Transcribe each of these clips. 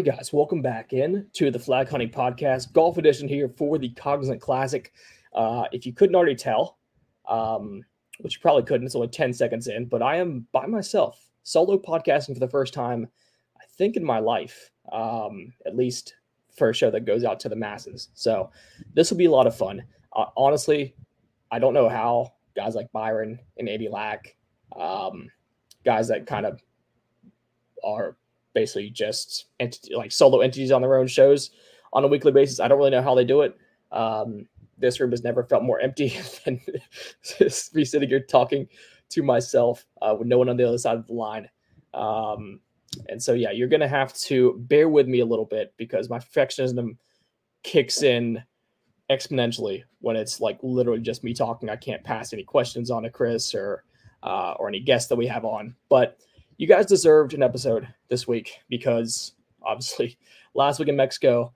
Right, guys, welcome back in to the Flag Hunting Podcast, Golf Edition here for the Cognizant Classic. Uh, if you couldn't already tell, um, which you probably couldn't, it's only 10 seconds in, but I am by myself, solo podcasting for the first time, I think, in my life, um, at least for a show that goes out to the masses. So this will be a lot of fun. Uh, honestly, I don't know how guys like Byron and Andy Lack, um, guys that kind of are basically just entity, like solo entities on their own shows on a weekly basis. I don't really know how they do it. Um, this room has never felt more empty than just me sitting here talking to myself uh, with no one on the other side of the line. Um, and so, yeah, you're going to have to bear with me a little bit because my perfectionism kicks in exponentially when it's like literally just me talking. I can't pass any questions on to Chris or uh, or any guests that we have on. But you guys deserved an episode this week because obviously last week in Mexico,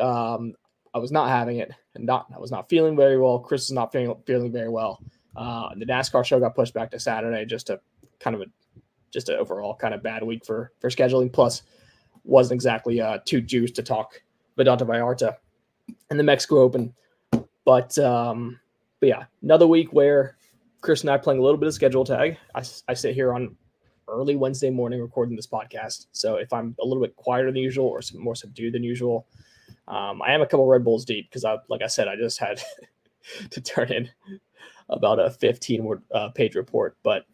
um, I was not having it and not I was not feeling very well. Chris is not feeling feeling very well. Uh, the NASCAR show got pushed back to Saturday, just a kind of a just an overall kind of bad week for for scheduling. Plus, wasn't exactly uh, too juiced to talk Vidanta Vallarta and the Mexico Open. But um, but yeah, another week where Chris and I playing a little bit of schedule tag. I, I sit here on early Wednesday morning recording this podcast. So if I'm a little bit quieter than usual or more subdued than usual, um, I am a couple Red Bulls deep because I, like I said, I just had to turn in about a 15 word uh, page report. But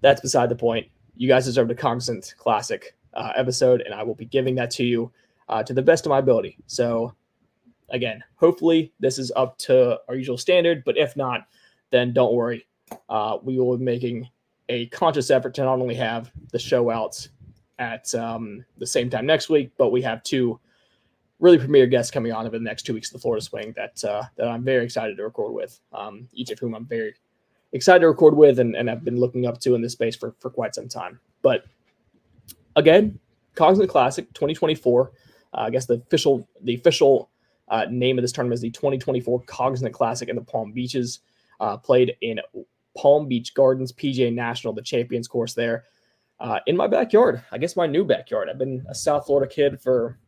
that's beside the point. You guys deserve a Cognizant Classic uh, episode, and I will be giving that to you uh, to the best of my ability. So again, hopefully this is up to our usual standard. But if not, then don't worry. Uh, we will be making a conscious effort to not only have the show outs at um, the same time next week, but we have two really premier guests coming on over the next two weeks of the Florida Swing that uh, that I'm very excited to record with. Um, each of whom I'm very excited to record with, and, and I've been looking up to in this space for for quite some time. But again, Cognizant Classic 2024. Uh, I guess the official the official uh, name of this tournament is the 2024 Cognizant Classic in the Palm Beaches, uh, played in Palm Beach Gardens PGA National, the Champions Course there, uh, in my backyard. I guess my new backyard. I've been a South Florida kid for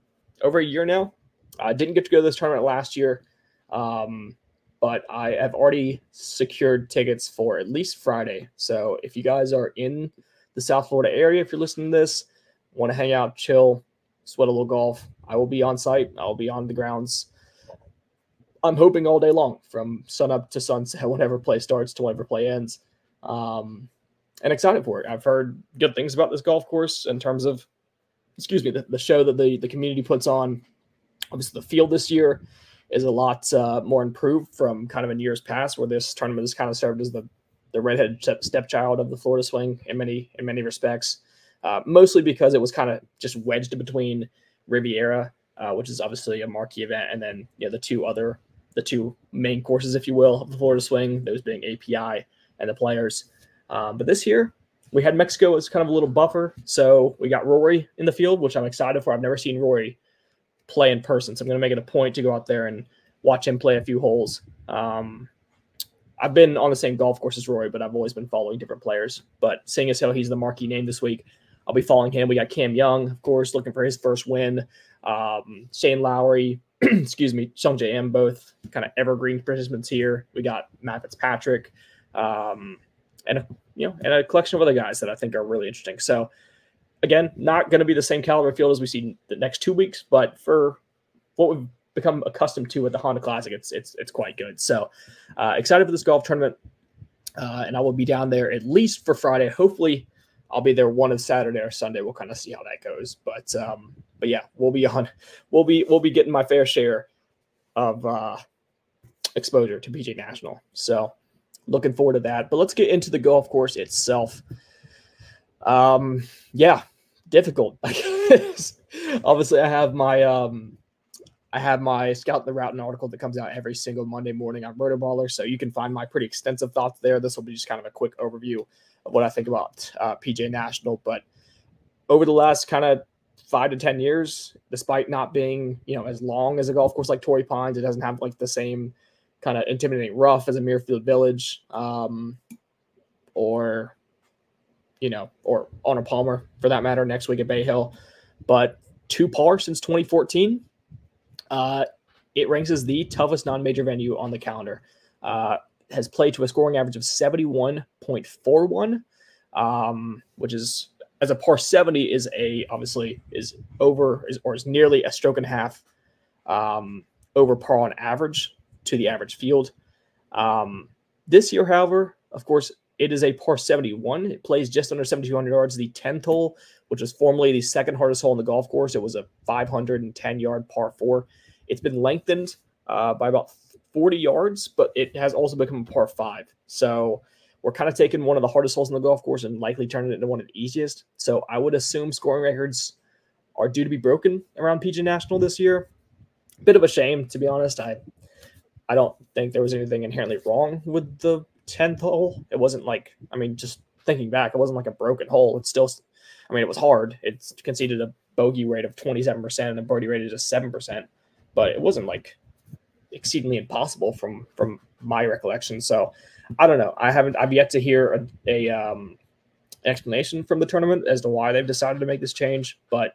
over a year now. I didn't get to go to this tournament last year, um, but I have already secured tickets for at least Friday. So if you guys are in the South Florida area, if you're listening to this, want to hang out, chill, sweat a little golf, I will be on site. I'll be on the grounds I'm hoping all day long from sun up to sunset, whenever play starts to whenever play ends. Um, and excited for it. I've heard good things about this golf course in terms of, excuse me, the, the show that the, the community puts on. Obviously, the field this year is a lot uh, more improved from kind of in years past, where this tournament has kind of served as the the redheaded stepchild of the Florida swing in many in many respects. Uh, mostly because it was kind of just wedged between Riviera, uh, which is obviously a marquee event, and then you know, the two other the two main courses, if you will, of the Florida Swing, those being API and the Players. Um, but this year, we had Mexico as kind of a little buffer. So we got Rory in the field, which I'm excited for. I've never seen Rory play in person. So I'm going to make it a point to go out there and watch him play a few holes. Um, I've been on the same golf course as Rory, but I've always been following different players. But seeing as how he's the marquee name this week, I'll be following him. We got Cam Young, of course, looking for his first win. Um, Shane Lowry, excuse me, Sungjae Im, both kind of evergreen participants here. We got Matt Fitzpatrick, um, and a, you know, and a collection of other guys that I think are really interesting. So, again, not going to be the same caliber field as we see the next two weeks, but for what we've become accustomed to with the Honda Classic, it's it's it's quite good. So, uh, excited for this golf tournament, uh, and I will be down there at least for Friday. Hopefully, I'll be there one of Saturday or Sunday. We'll kind of see how that goes, but um, but yeah, we'll be on. We'll be we'll be getting my fair share of uh, exposure to PGA National. So looking forward to that. But let's get into the golf course itself. Um, yeah, difficult. Obviously, I have my um, I have my Scout the Route article that comes out every single Monday morning on Rotoballer, so you can find my pretty extensive thoughts there. This will be just kind of a quick overview of what I think about uh, PGA National. But over the last kind of five to ten years, despite not being you know as long as a golf course like Torrey Pines. It doesn't have like the same kind of intimidating rough as a Muirfield Village, um, or you know, or Arnold Palmer for that matter next week at Bay Hill. But two par since 2014. Uh, it ranks as the toughest non-major venue on the calendar. Uh, has played to a scoring average of 71.41, um, which is as a par 70 is a obviously is over is, or is nearly a stroke and a half um, over par on average to the average field. Um, this year, however, of course, it is a par 71. It plays just under 7,200 yards. The 10th hole, which was formerly the second hardest hole in the golf course, it was a 510 yard par four. It's been lengthened uh, by about 40 yards, but it has also become a par five. So we're kind of taking one of the hardest holes in the golf course and likely turning it into one of the easiest. So I would assume scoring records are due to be broken around PGA National this year. Bit of a shame, to be honest. I I don't think there was anything inherently wrong with the 10th hole. It wasn't like, I mean, just thinking back, it wasn't like a broken hole. It's still, I mean, it was hard. It's conceded a bogey rate of 27% and a birdie rate of just 7%, but it wasn't like exceedingly impossible from from my recollection. So I don't know. I haven't. I've yet to hear a, a um, explanation from the tournament as to why they've decided to make this change. But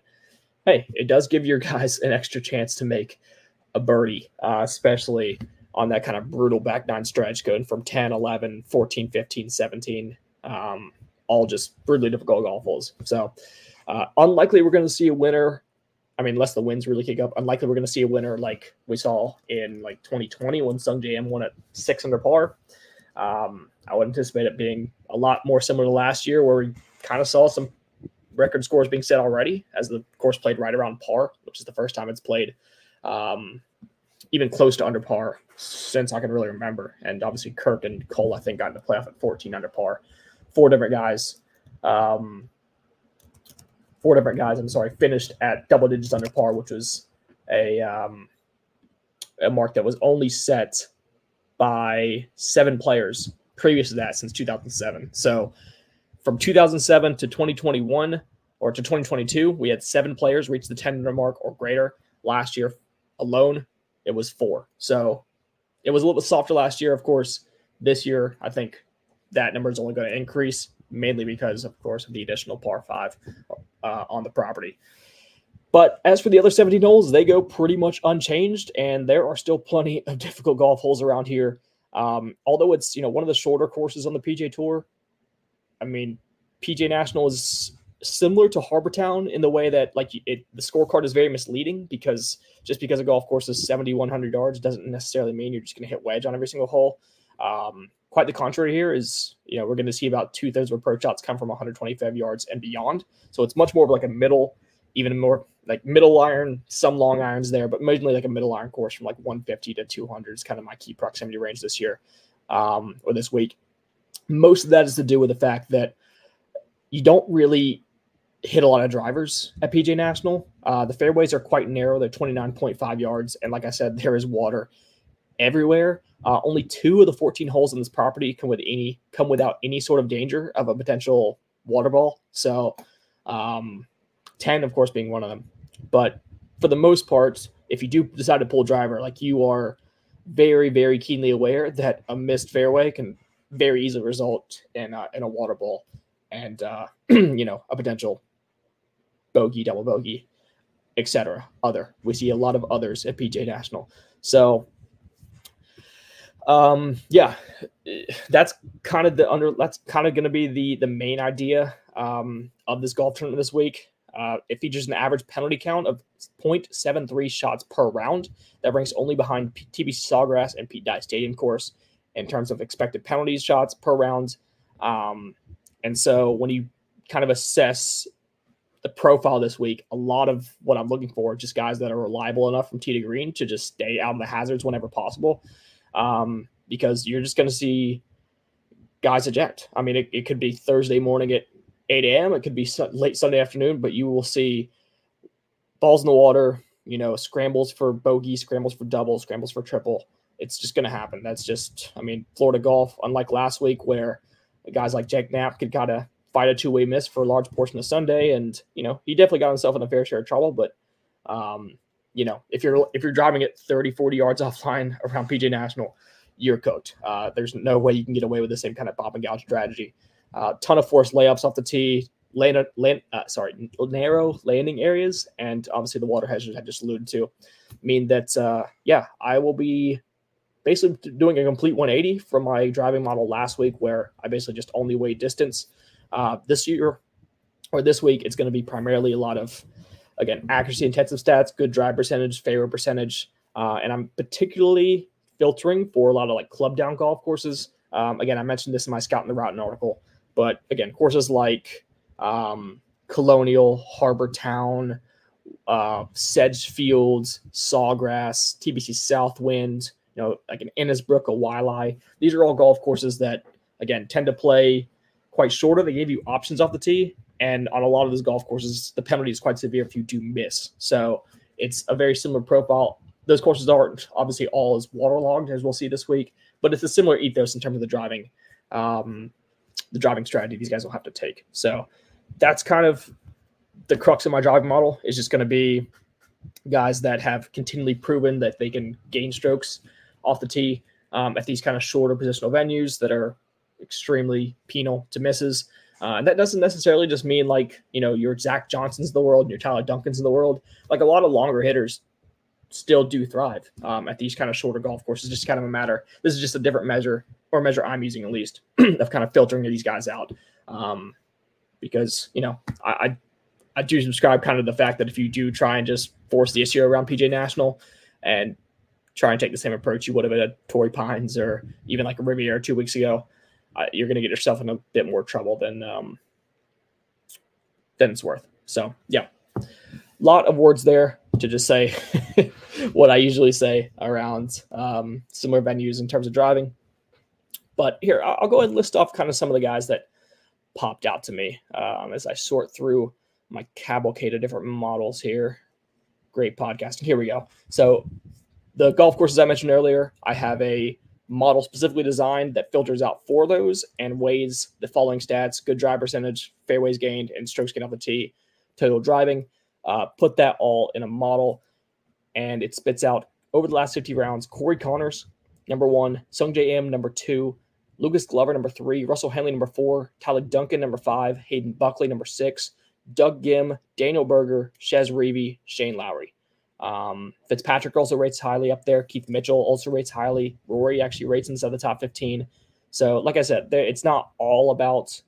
hey, it does give your guys an extra chance to make a birdie, uh, especially on that kind of brutal back nine stretch going from 10, 11, 14, 15, 17, um, all just brutally difficult golf holes. So uh, unlikely we're going to see a winner I mean, unless the winds really kick up, unlikely we're going to see a winner like we saw in like 2020 when Sungjae Im won at six under par. Um, I would anticipate it being a lot more similar to last year, where we kind of saw some record scores being set already, as the course played right around par, which is the first time it's played um, even close to under par since I can really remember. And obviously, Kirk and Cole, I think, got in the playoff at 14 under par. Four different guys. Um, four different guys, I'm sorry, finished at double digits under par, which was a um, a mark that was only set by seven players previous to that since 2007. So from 2007 to 2021 or to 2022, we had seven players reach the 10 under mark or greater. Last year alone, it was four. So it was a little bit softer last year, of course. This year, I think that number is only going to increase mainly because, of course, of the additional par five uh, on the property. But as for the other 17 holes, they go pretty much unchanged, and there are still plenty of difficult golf holes around here. Um, although it's you know one of the shorter courses on the PGA Tour, I mean, PGA National is similar to Harbortown in the way that like it, the scorecard is very misleading because just because a golf course is 7,100 yards doesn't necessarily mean you're just going to hit wedge on every single hole. Um, quite the contrary here is, you know, we're going to see about two thirds of approach shots come from 125 yards and beyond. So it's much more of like a middle, even more like middle iron, some long irons there, but mainly like a middle iron course from like 150 to 200 is kind of my key proximity range this year um, or this week. Most of that is to do with the fact that you don't really hit a lot of drivers at PGA National. Uh, the fairways are quite narrow; they're 29.5 yards, and like I said, there is water everywhere. Uh, only two of the 14 holes in this property come with any come without any sort of danger of a potential water ball. So, um, 10, of course, being one of them. But for the most part, if you do decide to pull driver, like you are very, very keenly aware that a missed fairway can very easily result in a, in a water ball and uh, you know a potential bogey, double bogey, etc. Other we see a lot of others at PGA National. So um, yeah, that's kind of the under. That's kind of going to be the the main idea um, of this golf tournament this week. Uh, it features an average penalty count of 0.73 shots per round. That ranks only behind TPC Sawgrass and Pete Dye Stadium course in terms of expected penalties shots per round. Um, and so when you kind of assess the profile this week, a lot of what I'm looking for just guys that are reliable enough from tee to green to just stay out of the hazards whenever possible um, because you're just going to see guys eject. I mean, it, it could be Thursday morning at 8 a.m., it could be su- late Sunday afternoon, but you will see balls in the water, you know, scrambles for bogey, scrambles for double, scrambles for triple. It's just going to happen. That's just, I mean, Florida golf, unlike last week where guys like Jake Knapp could kind of fight a two way miss for a large portion of Sunday. And, you know, he definitely got himself in a fair share of trouble, but um, you know, if you're if you're driving it 30, 40 yards offline around PGA National, you're cooked. Uh, there's no way you can get away with the same kind of pop and gouge strategy. Uh, ton of forced layups off the tee, land, land uh, sorry, narrow landing areas, and obviously the water hazards I just alluded to mean that uh, yeah, I will be basically doing a complete 180 from my driving model last week, where I basically just only weighed distance. Uh, this year or this week, it's going to be primarily a lot of again accuracy intensive stats, good drive percentage, failure percentage, uh, and I'm particularly filtering for a lot of like club down golf courses. Um, again, I mentioned this in my Scout in the Route article, but again, courses like um, Colonial, Harbor Town, uh, Sedgefields, Sawgrass, TPC Southwind, you know, like an Innisbrook, a Waialae. These are all golf courses that, again, tend to play quite shorter. They give you options off the tee. And on a lot of those golf courses, the penalty is quite severe if you do miss. So it's a very similar profile. Those courses aren't obviously all as waterlogged as we'll see this week, but it's a similar ethos in terms of the driving, um, the driving strategy these guys will have to take. So that's kind of the crux of my driving model is just going to be guys that have continually proven that they can gain strokes off the tee um, at these kind of shorter positional venues that are extremely penal to misses. Uh, and that doesn't necessarily just mean like, you know, your Zach Johnsons of the world and your Tyler Duncans of the world. Like a lot of longer hitters still do thrive um, at these kind of shorter golf courses. Just kind of a matter. This is just a different measure or measure I'm using at least of kind of filtering these guys out. Um, because, you know, I, I I do subscribe kind of the fact that if you do try and just force the issue around PGA National and try and take the same approach you would have at Torrey Pines or even like a Riviera two weeks ago, uh, you're going to get yourself in a bit more trouble than um, than it's worth. So yeah, lot of words there to just say what I usually say around um, similar venues in terms of driving. But here, I'll go ahead and list off kind of some of the guys that popped out to me um, as I sort through my cavalcade of different models here. Great podcasting. Here we go. So the golf courses I mentioned earlier, I have a model specifically designed that filters out for those and weighs the following stats: good drive percentage, fairways gained, and strokes gained off the tee, total driving. Uh, put that all in a model, and it spits out over the last 50 rounds. Corey Conners, number one, Sungjae Im, number two, Lucas Glover, number three, Russell Henley, number four, Tyler Duncan, number five, Hayden Buckley, number six, Doug Ghim, Daniel Berger, Chez Reavie, Shane Lowry. Um, Fitzpatrick also rates highly up there. Keith Mitchell also rates highly. Rory actually rates inside the top 15. So, like I said, it's not all about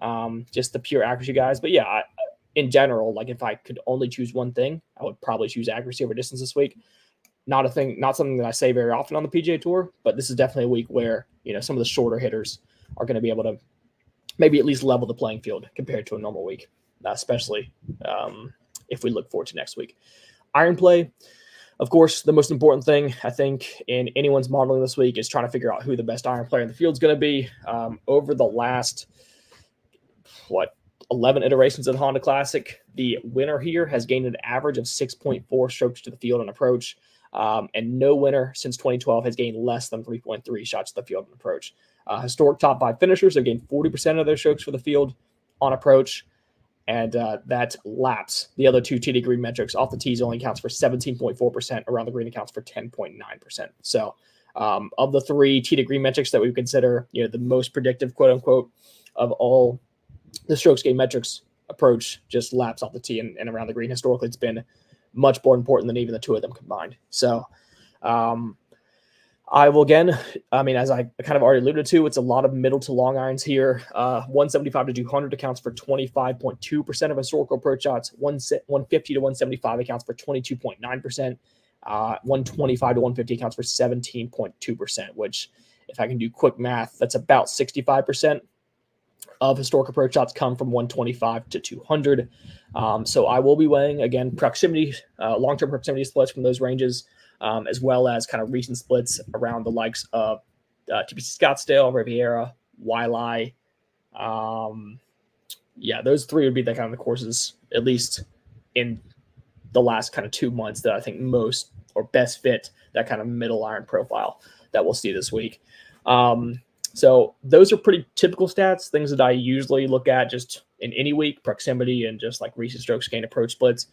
um, just the pure accuracy guys. But yeah, I, in general, like if I could only choose one thing, I would probably choose accuracy over distance this week. Not a thing, not something that I say very often on the PGA Tour, but this is definitely a week where you know some of the shorter hitters are going to be able to maybe at least level the playing field compared to a normal week especially um, if we look forward to next week. Iron play, of course, the most important thing I think in anyone's modeling this week is trying to figure out who the best iron player in the field is going to be. Um, over the last what 11 iterations of the Honda Classic, the winner here has gained an average of 6.4 strokes to the field and approach. Um, and no winner since 2012 has gained less than 3.3 shots to the field and approach. Uh, historic top five finishers have gained 40% of their strokes for the field on approach and uh, that laps the other two tee green metrics off the tees only accounts for 17.4%, around the green accounts for 10.9%. So, um, of the three tee to green metrics that we consider, you know, the most predictive, quote unquote, of all the strokes gained metrics approach, just laps off the tee and, and around the green. Historically, it's been much more important than even the two of them combined. So, um, I will again, I mean, as I kind of already alluded to, it's a lot of middle to long irons here. Uh, 175 to 200 accounts for 25.2% of historical approach shots. 150 to 175 accounts for 22.9%. Uh, 125 to 150 accounts for 17.2%, which, if I can do quick math, that's about 65% of historic approach shots come from 125 to 200. Um, so I will be weighing, again, proximity, uh, long term proximity splits from those ranges um, as well as kind of recent splits around the likes of uh, TPC Scottsdale, Riviera, Waialae. Um, yeah, those three would be the kind of the courses, at least in the last kind of two months, that I think most or best fit that kind of middle iron profile that we'll see this week. Um, so those are pretty typical stats, things that I usually look at just in any week, proximity and just like recent strokes gain approach splits.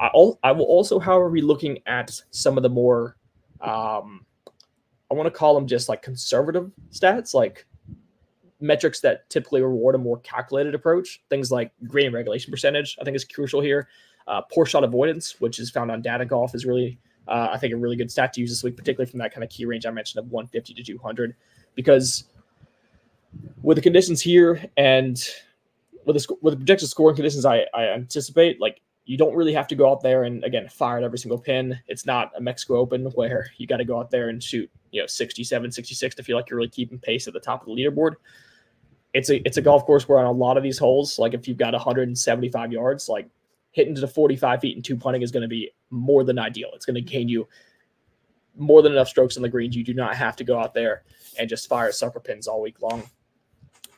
I, I will also, however, be looking at some of the more, um, I want to call them just like conservative stats, like metrics that typically reward a more calculated approach. Things like green regulation percentage, I think, is crucial here. Uh, poor shot avoidance, which is found on data golf, is really, uh, I think, a really good stat to use this week, particularly from that kind of key range I mentioned of 150 to 200, because with the conditions here and with the with the projected scoring conditions, I, I anticipate like you don't really have to go out there and again fire at every single pin. It's not a Mexico Open where you got to go out there and shoot you know 67, 66 to feel like you're really keeping pace at the top of the leaderboard. It's a it's a golf course where on a lot of these holes, like if you've got 175 yards, like hitting to the 45 feet and two putting is going to be more than ideal. It's going to gain you more than enough strokes on the greens. You do not have to go out there and just fire sucker pins all week long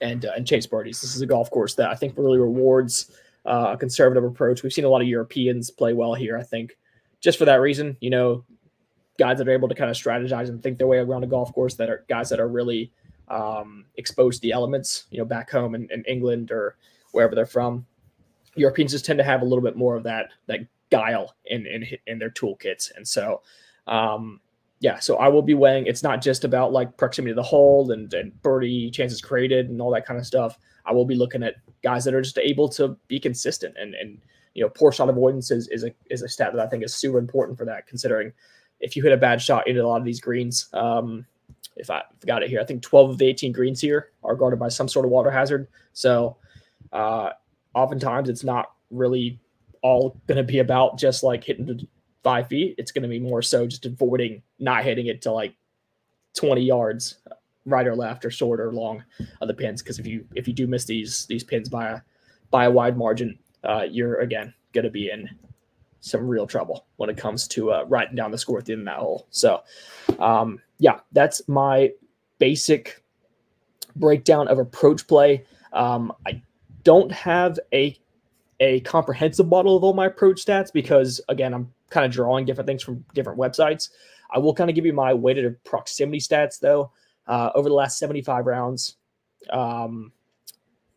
and uh, and chase birdies. This is a golf course that I think really rewards uh, a conservative approach. We've seen a lot of Europeans play well here. I think just for that reason, you know, guys that are able to kind of strategize and think their way around a golf course that are guys that are really um, exposed to the elements, you know, back home in, in England or wherever they're from. Europeans just tend to have a little bit more of that that guile in in in their toolkits, and so um, yeah, so I will be weighing. It's not just about like proximity to the hole and, and birdie chances created and all that kind of stuff. I will be looking at guys that are just able to be consistent and and you know poor shot avoidance is is a is a stat that I think is super important for that. Considering if you hit a bad shot into a lot of these greens, um, if I got it here, I think 12 of the 18 greens here are guarded by some sort of water hazard. So uh, oftentimes it's not really all going to be about just like hitting the five feet. It's going to be more so just avoiding not hitting it to like 20 yards, right or left or short or long of the pins. Because if you if you do miss these these pins by a by a wide margin, uh, you're again going to be in some real trouble when it comes to uh, writing down the score at the end of that hole. So, um, yeah, that's my basic breakdown of approach play. Um, I don't have a a comprehensive model of all my approach stats because again, I'm kind of drawing different things from different websites. I will kind of give you my weighted proximity stats though. Uh, over the last 75 rounds, um,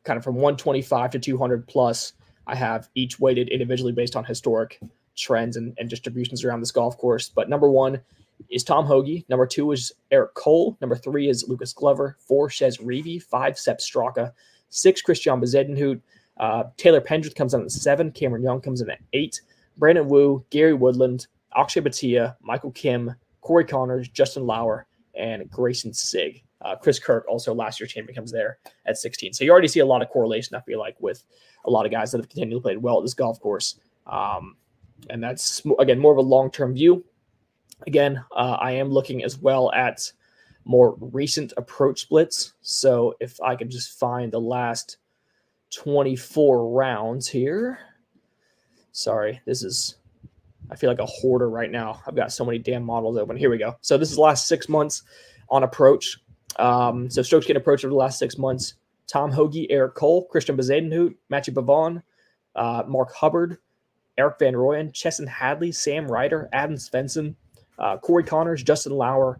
kind of from 125 to 200 plus, I have each weighted individually based on historic trends and, and distributions around this golf course. But number one is Tom Hoge. Number two is Eric Cole. Number three is Lucas Glover. Four, Chez Reavie. Five, Sepp Straka. Six, Christian Bezuidenhout. Uh, Taylor Pendrith comes in at seven. Cameron Young comes in at eight. Brandon Wu, Gary Woodland, Akshay Bhatia, Michael Kim, Corey Conners, Justin Lower, and Greyson Sigg. Uh, Chris Kirk, also last year champion, comes there at 16. So you already see a lot of correlation, I feel like, with a lot of guys that have continually played well at this golf course. Um, and that's, again, more of a long term view. Again, uh, I am looking as well at more recent approach splits. So if I could just find the last 24 rounds here. Sorry, this is, I feel like a hoarder right now. I've got so many damn models open. Here we go. So this is the last six months on approach. Um, so strokes getting approach over the last six months. Tom Hoge, Eric Cole, Christian Bezuidenhout, Matthieu Pavon, uh, Mark Hubbard, Erik van Rooyen, Chesson Hadley, Sam Ryder, Adam Svensson, uh, Corey Conners, Justin Lower,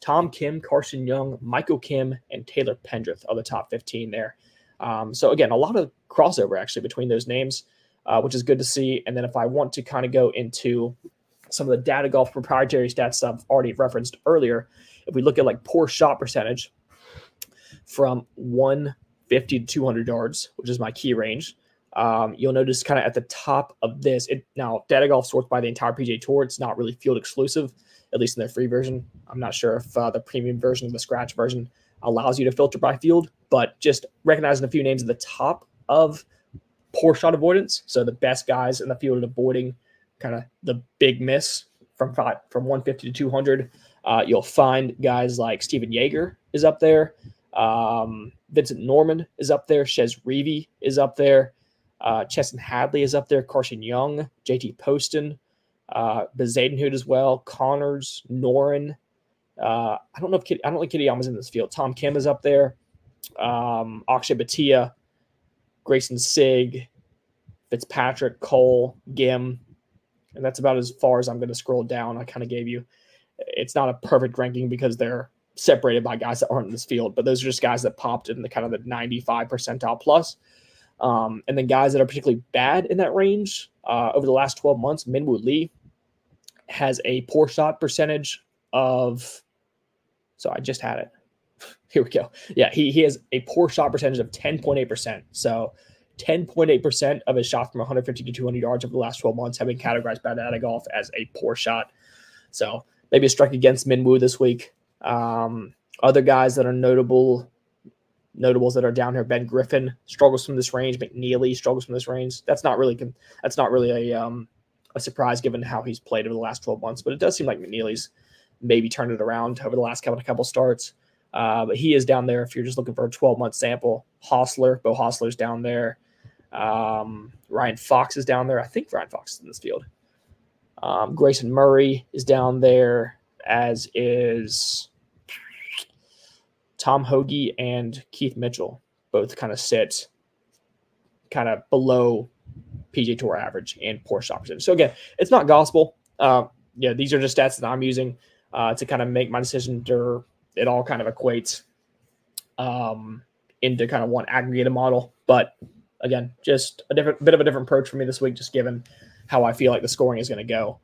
Tom Kim, Carson Young, Michael Kim, and Taylor Pendrith are the top 15 there. Um, so again, a lot of crossover actually between those names uh, which is good to see. And then if I want to kind of go into some of the data golf proprietary stats I've already referenced earlier, if we look at like poor shot percentage from 150 to 200 yards, which is my key range, um, you'll notice kind of at the top of this. It now data golf sorts by the entire PGA Tour. It's not really field exclusive, at least in their free version. I'm not sure if uh, the premium version, or the scratch version, allows you to filter by field, but just recognizing a few names at the top of poor shot avoidance. So the best guys in the field at avoiding kind of the big miss from five, from 150 to 200. Uh, you'll find guys like Stephan Jaeger is up there. Um, Vincent Norrman is up there. Chez Reavie is up there. Uh, Chesson Hadley is up there. Carson Young, JT Poston, uh, Bezuidenhout as well. Conners, Noren. Uh, I don't know if Kitty, I don't think Kitayama's in this field. Tom Kim is up there. Um, Akshay Bhatia, Greyson Sigg, Fitzpatrick, Cole, Ghim, and that's about as far as I'm going to scroll down. I kind of gave you. It's not a perfect ranking because they're separated by guys that aren't in this field, but those are just guys that popped in the kind of the 95 percentile plus. Um, and then guys that are particularly bad in that range uh, over the last 12 months, Minwoo Lee has a poor shot percentage of. So I just had it. here we go. Yeah, he, he has a poor shot percentage of 10.8%. So 10.8% of his shot from 150 to 200 yards over the last 12 months have been categorized by Data Golf as a poor shot. So maybe a strike against Minwoo this week. Um, other guys that are notable, notables that are down here, Ben Griffin struggles from this range. McNeely struggles from this range. That's not really that's not really a um, a surprise given how he's played over the last 12 months, but it does seem like McNeely's maybe turned it around over the last couple couple starts. Uh, but he is down there if you're just looking for a 12 month sample. Hossler, Beau Hossler's down there. Um, Ryan Fox is down there. I think Ryan Fox is in this field. Um, Grayson Murray is down there, as is Tom Hoge and Keith Mitchell. Both kind of sit kind of below PGA Tour average and poor shot percentage. So again, it's not gospel. Uh, yeah, these are just stats that I'm using uh, to kind of make my decision. It all kind of equates um, into kind of one aggregated model. But again, just a different bit of a different approach for me this week, just given how I feel like the scoring is going to go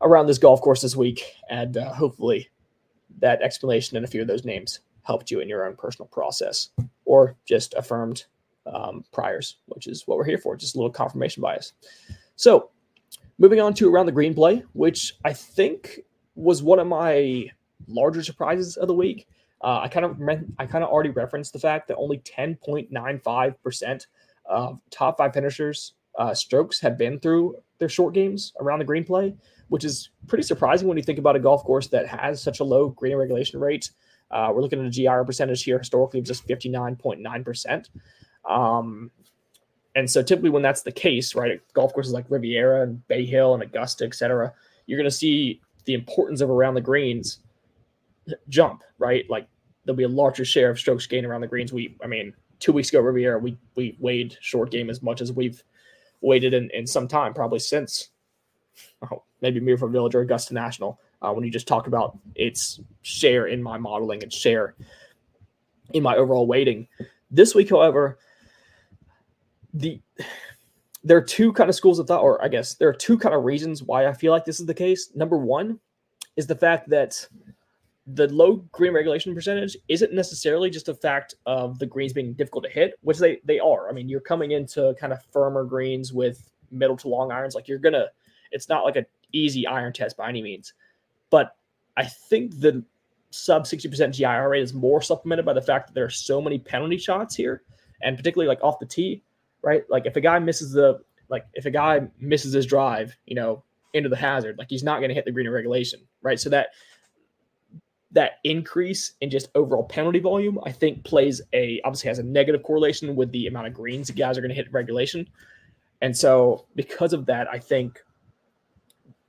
around this golf course this week, and uh, hopefully that explanation and a few of those names helped you in your own personal process, or just affirmed um, priors, which is what we're here for, just a little confirmation bias. So, moving on to around the green play, which I think was one of my larger surprises of the week. Uh, I kind of I kind of already referenced the fact that only 10.95 percent of top five finishers uh, strokes have been through their short games around the green play, which is pretty surprising when you think about a golf course that has such a low green regulation rate. Uh, we're looking at a GIR percentage here historically of just 59.9 percent. Um, and so typically when that's the case, right, golf courses like Riviera and Bay Hill and Augusta, et cetera, you're going to see the importance of around the greens jump, right? Like there'll be a larger share of strokes gained around the greens. We, I mean, two weeks ago, Riviera, we we weighed short game as much as we've weighted in, in some time, probably since oh, maybe Muirfield Village or Augusta National. Uh, when you just talk about its share in my modeling and share in my overall weighting. This week, however, the there are two kind of schools of thought, or I guess there are two kind of reasons why I feel like this is the case. Number one is the fact that the low green regulation percentage isn't necessarily just a fact of the greens being difficult to hit, which they they are. I mean, you're coming into kind of firmer greens with middle to long irons. Like you're gonna, it's not like an easy iron test by any means. But I think the sub 60% GIR rate is more supplemented by the fact that there are so many penalty shots here, and particularly like off the tee, right? Like if a guy misses the like if a guy misses his drive, you know, into the hazard, like he's not going to hit the green in regulation, right? So that that increase in just overall penalty volume, I think plays a obviously has a negative correlation with the amount of greens guys are going to hit regulation. And so because of that, I think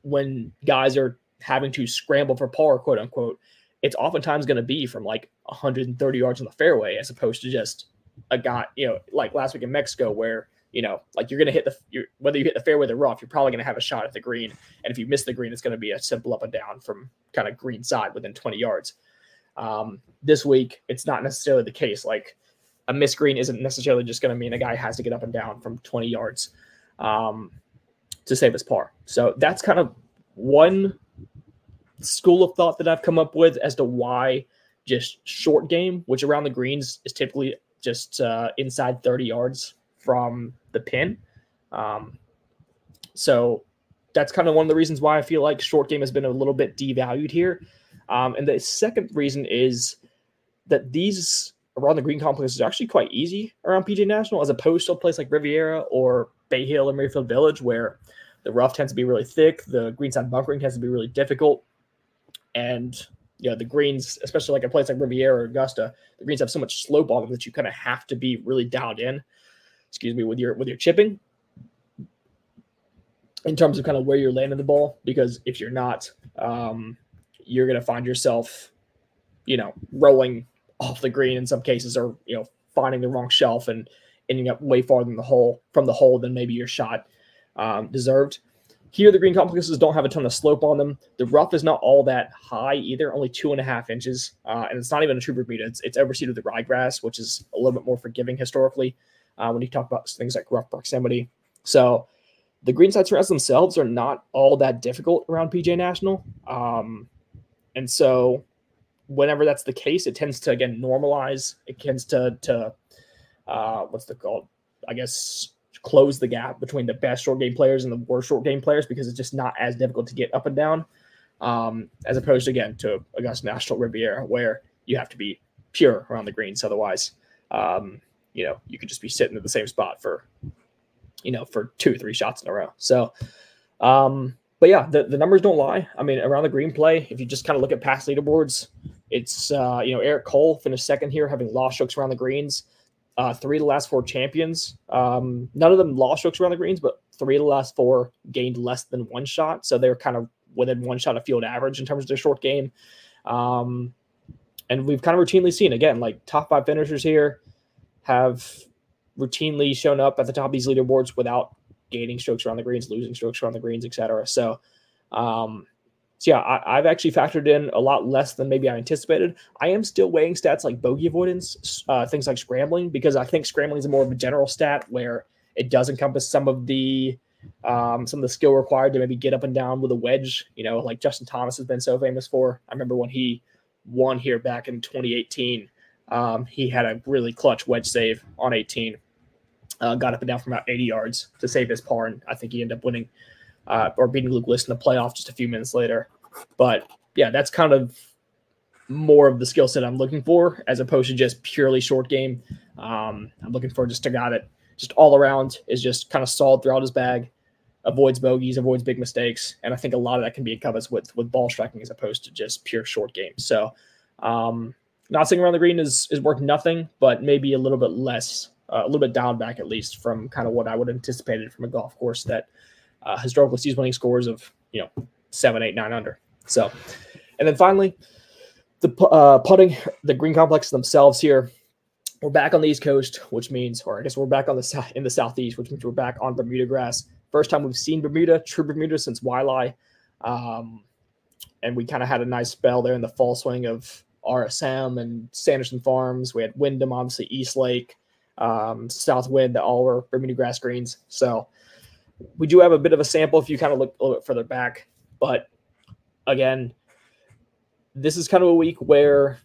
when guys are having to scramble for par, quote unquote, it's oftentimes going to be from like 130 yards on the fairway as opposed to just a guy, you know, like last week in Mexico where you know, like you're going to hit the whether you hit the fairway or the rough, you're probably going to have a shot at the green. And if you miss the green, it's going to be a simple up and down from kind of green side within 20 yards. Um, this week, it's not necessarily the case. Like a miss green isn't necessarily just going to mean a guy has to get up and down from 20 yards um, to save his par. So that's kind of one school of thought that I've come up with as to why just short game, which around the greens is typically just uh, inside 30 yards from the pin. Um, so that's kind of one of the reasons why I feel like short game has been a little bit devalued here. Um, and the second reason is that these around the green complex is actually quite easy around PGA National as opposed to a place like Riviera or Bay Hill or Muirfield Village where the rough tends to be really thick, the greenside bunkering tends to be really difficult, and you know the greens, especially like a place like Riviera or Augusta, the greens have so much slope on them that you kind of have to be really dialed in excuse me, with your with your chipping in terms of kind of where you're landing the ball. Because if you're not, um, you're going to find yourself, you know, rolling off the green in some cases, or you know, finding the wrong shelf and ending up way farther than the hole from the hole than maybe your shot um, deserved. Here, the green complexes don't have a ton of slope on them. The rough is not all that high either, only two and a half inches, uh, and it's not even a true Bermuda. It's, it's overseeded with ryegrass, which is a little bit more forgiving historically uh, when you talk about things like rough proximity. So the greenside surrounds themselves are not all that difficult around PGA National. Um, and so whenever that's the case, it tends to again normalize. It tends to to uh, what's the called? I guess close the gap between the best short game players and the worst short game players because it's just not as difficult to get up and down, um, as opposed again to Augusta National Riviera where you have to be pure around the greens. Otherwise, um, you know, you could just be sitting at the same spot for, you know, for two, three shots in a row. So, um, but yeah, the, the numbers don't lie. I mean, around the green play, if you just kind of look at past leaderboards, it's, uh, you know, Eric Cole finished second here, having lost strokes around the greens. Uh, three of the last four champions, um, none of them lost strokes around the greens, but three of the last four gained less than one shot. So they're kind of within one shot of field average in terms of their short game. Um, and we've kind of routinely seen again, like top five finishers here have routinely shown up at the top of these leaderboards without gaining strokes around the greens, losing strokes around the greens, etc. So, um, so yeah, I, have actually factored in a lot less than maybe I anticipated. I am still weighing stats like bogey avoidance, uh, things like scrambling, because I think scrambling is more of a general stat where it does encompass some of the um, some of the skill required to maybe get up and down with a wedge. You know, like Justin Thomas has been so famous for. I remember when he won here back in 2018. Um, he had a really clutch wedge save on 18. Uh, got up and down from about 80 yards to save his par, and I think he ended up winning uh, or beating Luke List in the playoff just a few minutes later. But yeah, that's kind of more of the skill set I'm looking for as opposed to just purely short game. Um, I'm looking for just a guy that just all around is just kind of solid throughout his bag, avoids bogeys, avoids big mistakes, and I think a lot of that can be encompassed with with ball striking as opposed to just pure short game. So, um, not sitting around the green is is worth nothing, but maybe a little bit less, uh, a little bit down back at least from kind of what I would have anticipated from a golf course that uh, historically sees winning scores of you know seven, eight, nine under. So, and then finally, the uh, putting the green complex themselves here. We're back on the East Coast, which means, or I guess we're back on the in the Southeast, which means we're back on Bermuda grass. First time we've seen Bermuda, true Bermuda, since Waialae. Um, and we kind of had a nice spell there in the fall swing of RSM and Sanderson Farms. We had Wyndham, obviously East Lake, um, Southwind, that all were Bermuda grass greens. So we do have a bit of a sample if you kind of look a little bit further back. But again, this is kind of a week where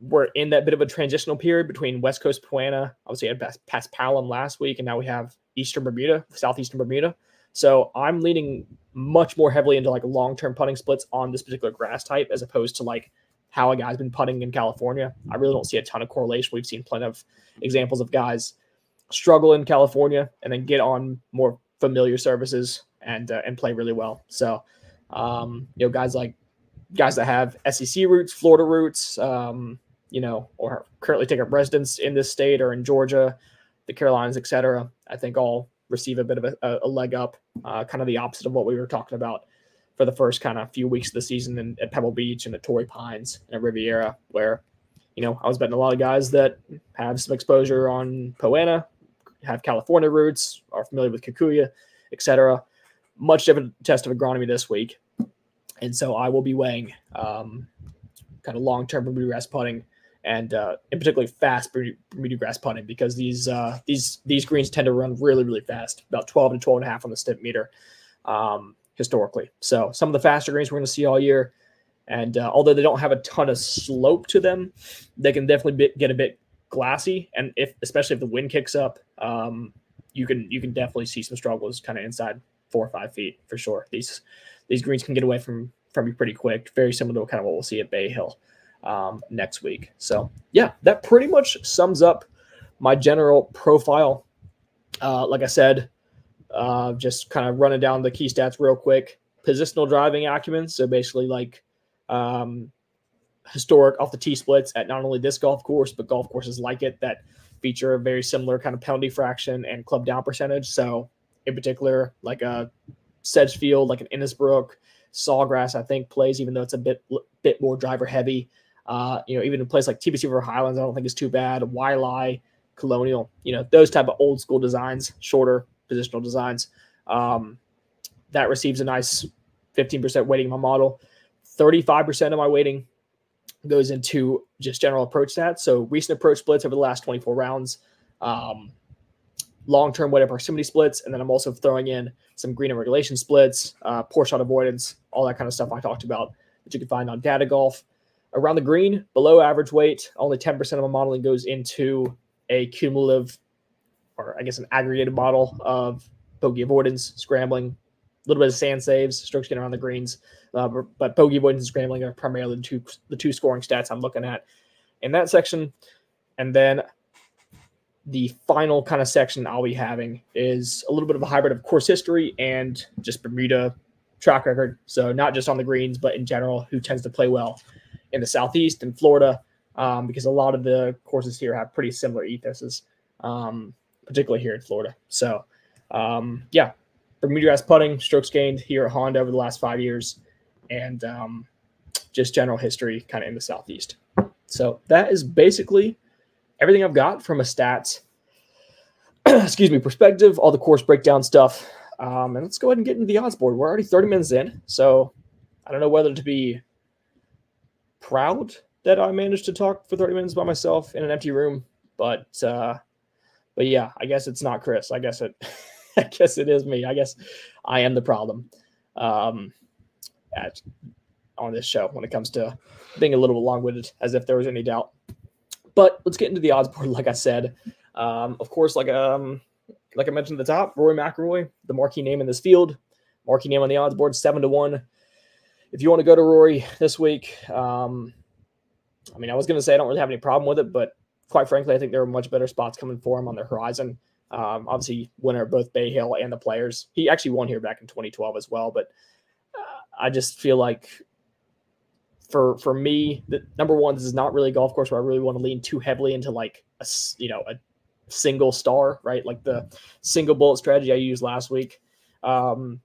we're in that bit of a transitional period between West Coast Poa annua. Obviously, had Paspalum last week, and now we have Eastern Bermuda, Southeastern Bermuda. So I'm leaning much more heavily into like long term putting splits on this particular grass type as opposed to like how a guy's been putting in California. I really don't see a ton of correlation. We've seen plenty of examples of guys struggle in California and then get on more familiar services and uh, and play really well. So um, you know, guys like guys that have SEC roots, Florida roots, um, you know, or currently take up residence in this state or in Georgia, the Carolinas, etc. I think all receive a bit of a, a leg up, uh, kind of the opposite of what we were talking about for the first kind of few weeks of the season in, at Pebble Beach and at Torrey Pines and at Riviera, where, you know, I was betting a lot of guys that have some exposure on Poa annua, have California roots, are familiar with Kikuyu, etc. Much different test of agronomy this week. And so I will be weighing um, kind of long term Bermuda grass putting and uh, in particularly fast Bermuda grass putting because these uh, these these greens tend to run really really fast, about 12 to 12 and a half on the Stimpmeter um, historically. So some of the faster greens we're going to see all year, and uh, although they don't have a ton of slope to them, they can definitely be, get a bit glassy, and if especially if the wind kicks up, um, you can you can definitely see some struggles kind of inside four or five feet for sure. These these greens can get away from from you pretty quick, very similar to kind of what we'll see at Bay Hill um, next week. So, yeah, that pretty much sums up my general profile. Uh, like I said, uh, just kind of running down the key stats real quick. Positional driving acumen, so basically like um, historic off the tee splits at not only this golf course but golf courses like it that feature a very similar kind of penalty fraction and club down percentage. So, in particular, like a Sedgefield, like an Innisbrook, Sawgrass, I think plays even though it's a bit bit more driver heavy. Uh, you know, even a place like TPC River Highlands, I don't think is too bad. Waialae, Colonial, you know, those type of old school designs, shorter positional designs. Um, that receives a nice 15% weighting in my model. 35% of my weighting goes into just general approach stats. So recent approach splits over the last 24 rounds, um, long-term weighted proximity splits, and then I'm also throwing in some green and regulation splits, uh, poor shot avoidance, all that kind of stuff I talked about that you can find on Data Golf. around the green, below average weight. Only 10% of my modeling goes into a cumulative, or I guess an aggregated model of bogey avoidance, scrambling, a little bit of sand saves, strokes getting around the greens. Uh, but bogey avoidance and scrambling are primarily the two the two scoring stats I'm looking at in that section. And then the final kind of section I'll be having is a little bit of a hybrid of course history and just Bermuda track record. So not just on the greens, but in general, who tends to play well in the southeast and Florida, um, because a lot of the courses here have pretty similar ethoses, um, particularly here in Florida. So um, yeah, Bermuda grass putting, strokes gained here at Honda over the last five years, and um, just general history kind of in the southeast. So that is basically everything I've got from a stats, excuse me, perspective, all the course breakdown stuff. Um, and let's go ahead and get into the odds board. We're already 30 minutes in, so I don't know whether to be proud that I managed to talk for 30 minutes by myself in an empty room, but uh, but yeah, I guess it's not Chris. I guess it, I guess it is me. I guess I am the problem um, at on this show when it comes to being a little long-winded, as if there was any doubt. But let's get into the odds board. Like I said, um, of course, like um, like I mentioned at the top, Rory McIlroy, the marquee name in this field, marquee name on the odds board, seven to one. If you want to go to Rory this week, um, I mean, I was going to say I don't really have any problem with it, but quite frankly, I think there are much better spots coming for him on the horizon. Um, obviously, winner of both Bay Hill and the Players. He actually won here back in 2012 as well, but uh, I just feel like for for me, the, number one, this is not really a golf course where I really want to lean too heavily into like a you know a single star, right? Like the single bullet strategy I used last week. Um,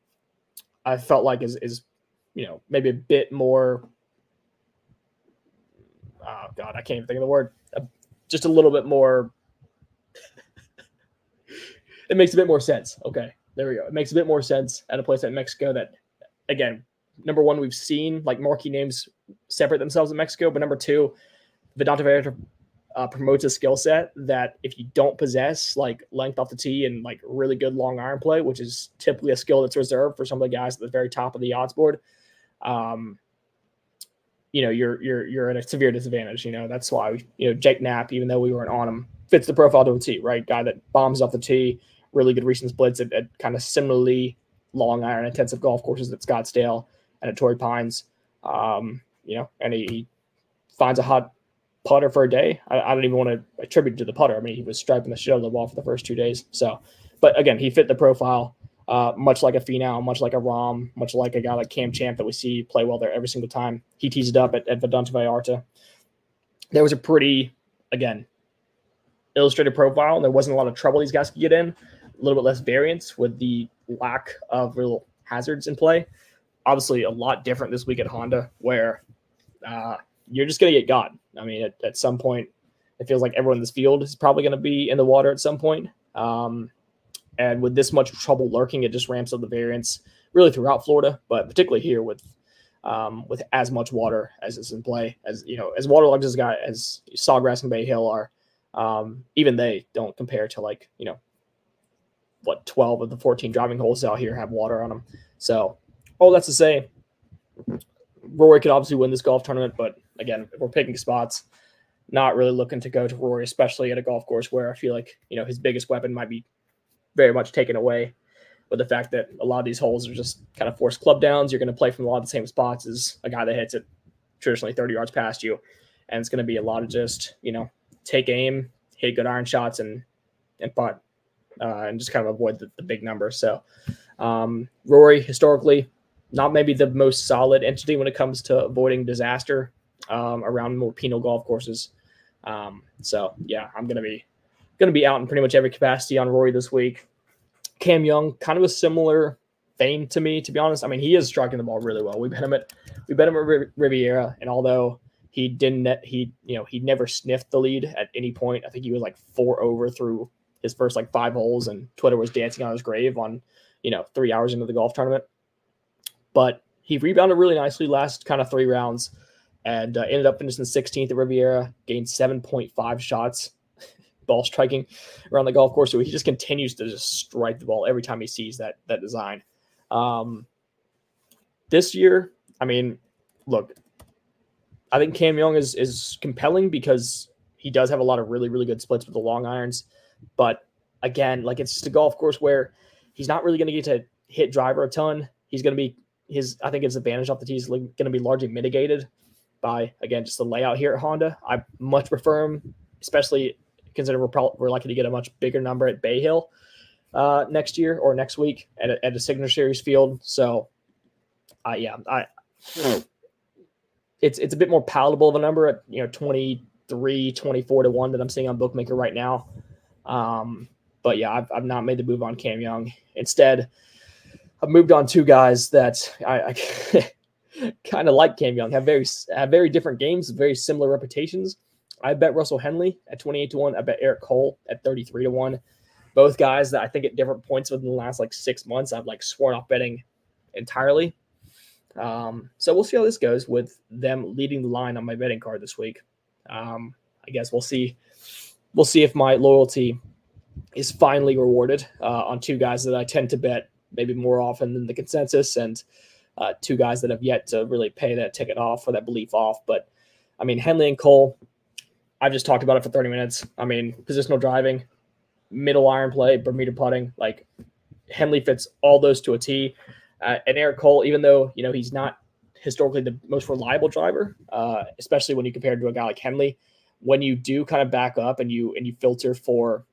I felt like is is you know maybe a bit more. Oh God, I can't even think of the word. Just a little bit more. it makes a bit more sense. Okay, there we go. It makes a bit more sense at a place like Mexico that, again, number one, we've seen like marquee names separate themselves in Mexico, but number two, Vidanta Vallarta uh, promotes a skill set that if you don't possess like length off the tee and like really good long iron play, which is typically a skill that's reserved for some of the guys at the very top of the odds board, um, you know, you're you're you're at a severe disadvantage. You know, that's why you know Jake Knapp, even though we weren't on him, fits the profile to a T, right? Guy that bombs off the tee, really good recent splits at, at kind of similarly long iron intensive golf courses at Scottsdale and at Torrey Pines. Um, you know, and he, finds a hot putter for a day. I, I, don't even want to attribute it to the putter. I mean, he was striping the shit out of the ball for the first two days. So, but again, he fit the profile, uh, much like a Finau, much like a Rahm, much like a guy like Cam Champ that we see play well there every single time. He tees it up at, at Vidanta Vallarta. There was a pretty, again, illustrated profile, and there wasn't a lot of trouble these guys could get in. A little bit less variance with the lack of real hazards in play. Obviously, a lot different this week at Honda, where uh, you're just going to get got. I mean, at, at, some point, it feels like everyone in this field is probably going to be in the water at some point. Um, and with this much trouble lurking, it just ramps up the variance really throughout Florida, but particularly here with um, with as much water as is in play, as you know, as waterlogged as guy as Sawgrass and Bay Hill are. Um, even they don't compare to like you know what 12 of the 14 driving holes out here have water on them. So all that's to say, Rory could obviously win this golf tournament, but again, if we're picking spots, not really looking to go to Rory, especially at a golf course where I feel like you know his biggest weapon might be very much taken away with the fact that a lot of these holes are just kind of forced club downs. You're going to play from a lot of the same spots as a guy that hits it traditionally 30 yards past you, and it's going to be a lot of just you know take aim, hit good iron shots, and and putt, uh, and just kind of avoid the, the big numbers. So um, Rory historically not maybe the most solid entity when it comes to avoiding disaster um, around more penal golf courses. Um, so yeah, I'm gonna be gonna be out in pretty much every capacity on Rory this week. Cam Young, kind of a similar vein to me, to be honest. I mean, he is striking the ball really well. We bet him at we bet him at Riviera, and although he didn't, he you know he never sniffed the lead at any point. I think he was like four over through his first like five holes, and Twitter was dancing on his grave on you know three hours into the golf tournament. But he rebounded really nicely last kind of three rounds and uh, ended up finishing 16th at Riviera, gained 7.5 shots ball striking around the golf course. So he just continues to just strike the ball every time he sees that that design. Um, this year, I mean, look, I think Cam Young is is compelling because he does have a lot of really really good splits with the long irons, but again, like it's just a golf course where he's not really going to get to hit driver a ton. He's going to be his I think his advantage off the tee is going to be largely mitigated by again just the layout here at Honda. I much prefer him, especially considering we're probably we're likely to get a much bigger number at Bay Hill uh, next year or next week at a, at a Signature Series field. So, uh, yeah, I it's it's a bit more palatable of a number at you know 23, 24 to one that I'm seeing on Bookmaker right now. Um, but yeah, I've, I've not made the move on Cam Young. Instead, I've moved on two guys that I, I kind of like Cam Young, have very have very different games, very similar reputations. I bet Russell Henley at 28 to 1. I bet Eric Cole at 33 to 1. Both guys that I think at different points within the last like six months, I've like sworn off betting entirely. Um, so we'll see how this goes with them leading the line on my betting card this week. Um, I guess we'll see. We'll see if my loyalty is finally rewarded uh, on two guys that I tend to bet maybe more often than the consensus, and uh, two guys that have yet to really pay that ticket off or that belief off. But I mean, Henley and Cole, I've just talked about it for 30 minutes. I mean, positional driving, middle iron play, Bermuda putting, like Henley fits all those to a T. Uh, and Eric Cole, even though you know he's not historically the most reliable driver, uh, especially when you compare it to a guy like Henley, when you do kind of back up and you and you filter for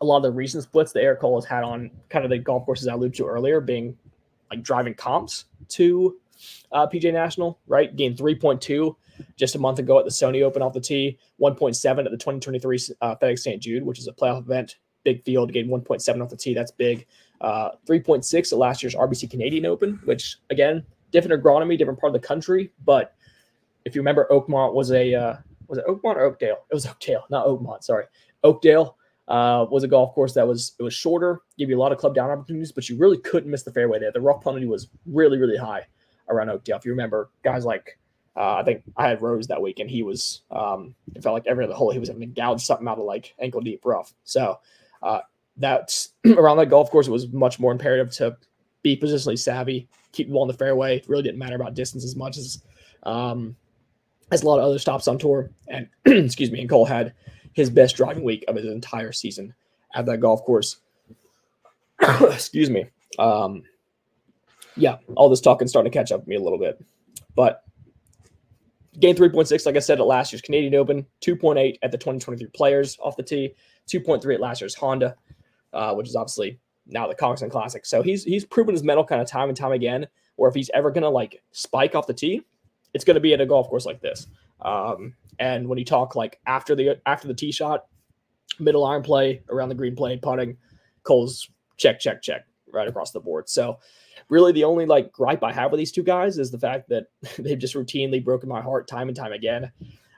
a lot of the recent splits that Eric Cole has had on kind of the golf courses I alluded to earlier, being like driving comps to uh, PGA National, right? Gained 3.2 just a month ago at the Sony Open off the tee, 1.7 at the 2023 uh, FedEx St. Jude, which is a playoff event. Big field, gained 1.7 off the tee. That's big. Uh, 3.6 at last year's RBC Canadian Open, which again, different agronomy, different part of the country. But if you remember, Oakmont was a uh, was it Oakmont or Oakdale? It was Oakdale, not Oakmont. Sorry, Oakdale uh, was a golf course that was it was shorter, gave you a lot of club down opportunities, but you really couldn't miss the fairway there. The rough penalty was really really high around Oakdale. If you remember, guys like uh, I think I had Rose that week, and he was um, it felt like every other hole he was having something out of like ankle deep rough. So uh, that's around that golf course. It was much more imperative to be positionally savvy, keep the ball in the fairway. It really didn't matter about distance as much as um, as a lot of other stops on tour. And excuse me, and Cole had his best driving week of his entire season at that golf course. excuse me. Um, yeah, all this talking starting to catch up with me a little bit, but gained 3.6, like I said, at last year's Canadian Open, 2.8 at the 2023 Players off the tee, 2.3 at last year's Honda, uh, which is obviously now the Cognizant Classic. So he's he's proven his mettle kind of time and time again. Or if he's ever gonna like spike off the tee, it's gonna be at a golf course like this. Um, and when you talk like after the after the tee shot, middle iron play, around the green play, putting, Cole's check, check, check right across the board. So really the only like gripe I have with these two guys is the fact that they've just routinely broken my heart time and time again.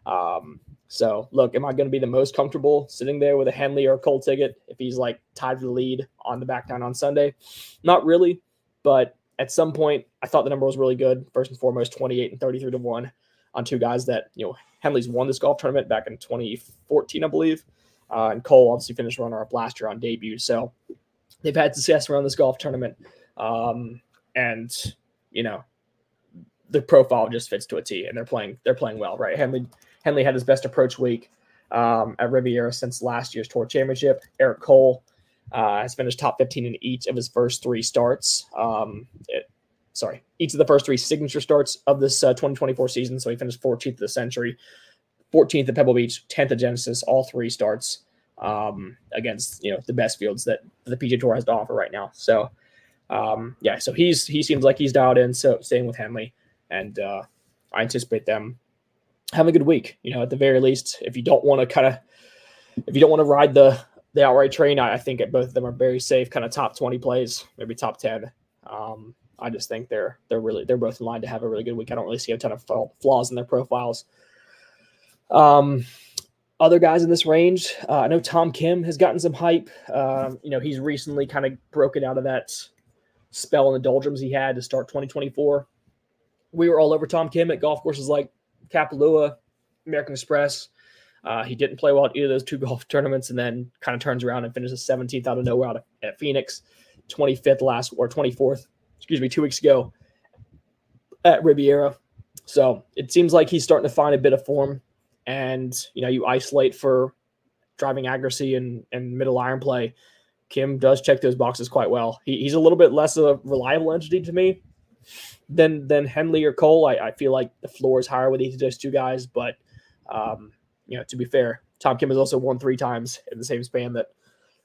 Um, so look, am I going to be the most comfortable sitting there with a Henley or a Cole ticket if he's like tied for the lead on the back down on Sunday? Not really, but at some point I thought the number was really good. First and foremost, 28 and 33 to 1 on two guys that, you know, Henley's won this golf tournament back in 2014, I believe. Uh, and Cole obviously finished runner up last year on debut. So they've had success around this golf tournament. Um, and you know, the profile just fits to a T, and they're playing they're playing well, right? Henley Henley had his best approach week um, at Riviera since last year's Tour Championship. Eric Cole uh, has finished top 15 in each of his first three starts. Um, it, sorry, each of the first three signature starts of this uh, 2024 season. So he finished 14th of the Sentry, 14th at Pebble Beach, 10th at Genesis, all three starts um, against you know the best fields that the PGA Tour has to offer right now. So um, yeah, so he's he seems like he's dialed in. So staying with Henley, and uh, I anticipate them having a good week. You know, at the very least, if you don't want to kind of if you don't want to ride the the outright train, I, I think both of them are very safe, kind of top twenty plays, maybe top ten. Um, I just think they're they're really they're both in line to have a really good week. I don't really see a ton of flaws in their profiles. Um, other guys in this range, uh, I know Tom Kim has gotten some hype. Um, you know, he's recently kind of broken out of that spell in the doldrums he had to start 2024. We were all over Tom Kim at golf courses like Kapalua, American Express. Uh, he didn't play well at either of those two golf tournaments, and then kind of turns around and finishes 17th out of nowhere out at Phoenix, 25th last or 24th, excuse me, two weeks ago at Riviera. So it seems like he's starting to find a bit of form, and you know, you isolate for driving accuracy and and middle iron play. Kim does check those boxes quite well. He, he's a little bit less of a reliable entity to me than than Henley or Cole. I, I feel like the floor is higher with each of those two guys, but um, you know, to be fair, Tom Kim has also won three times in the same span that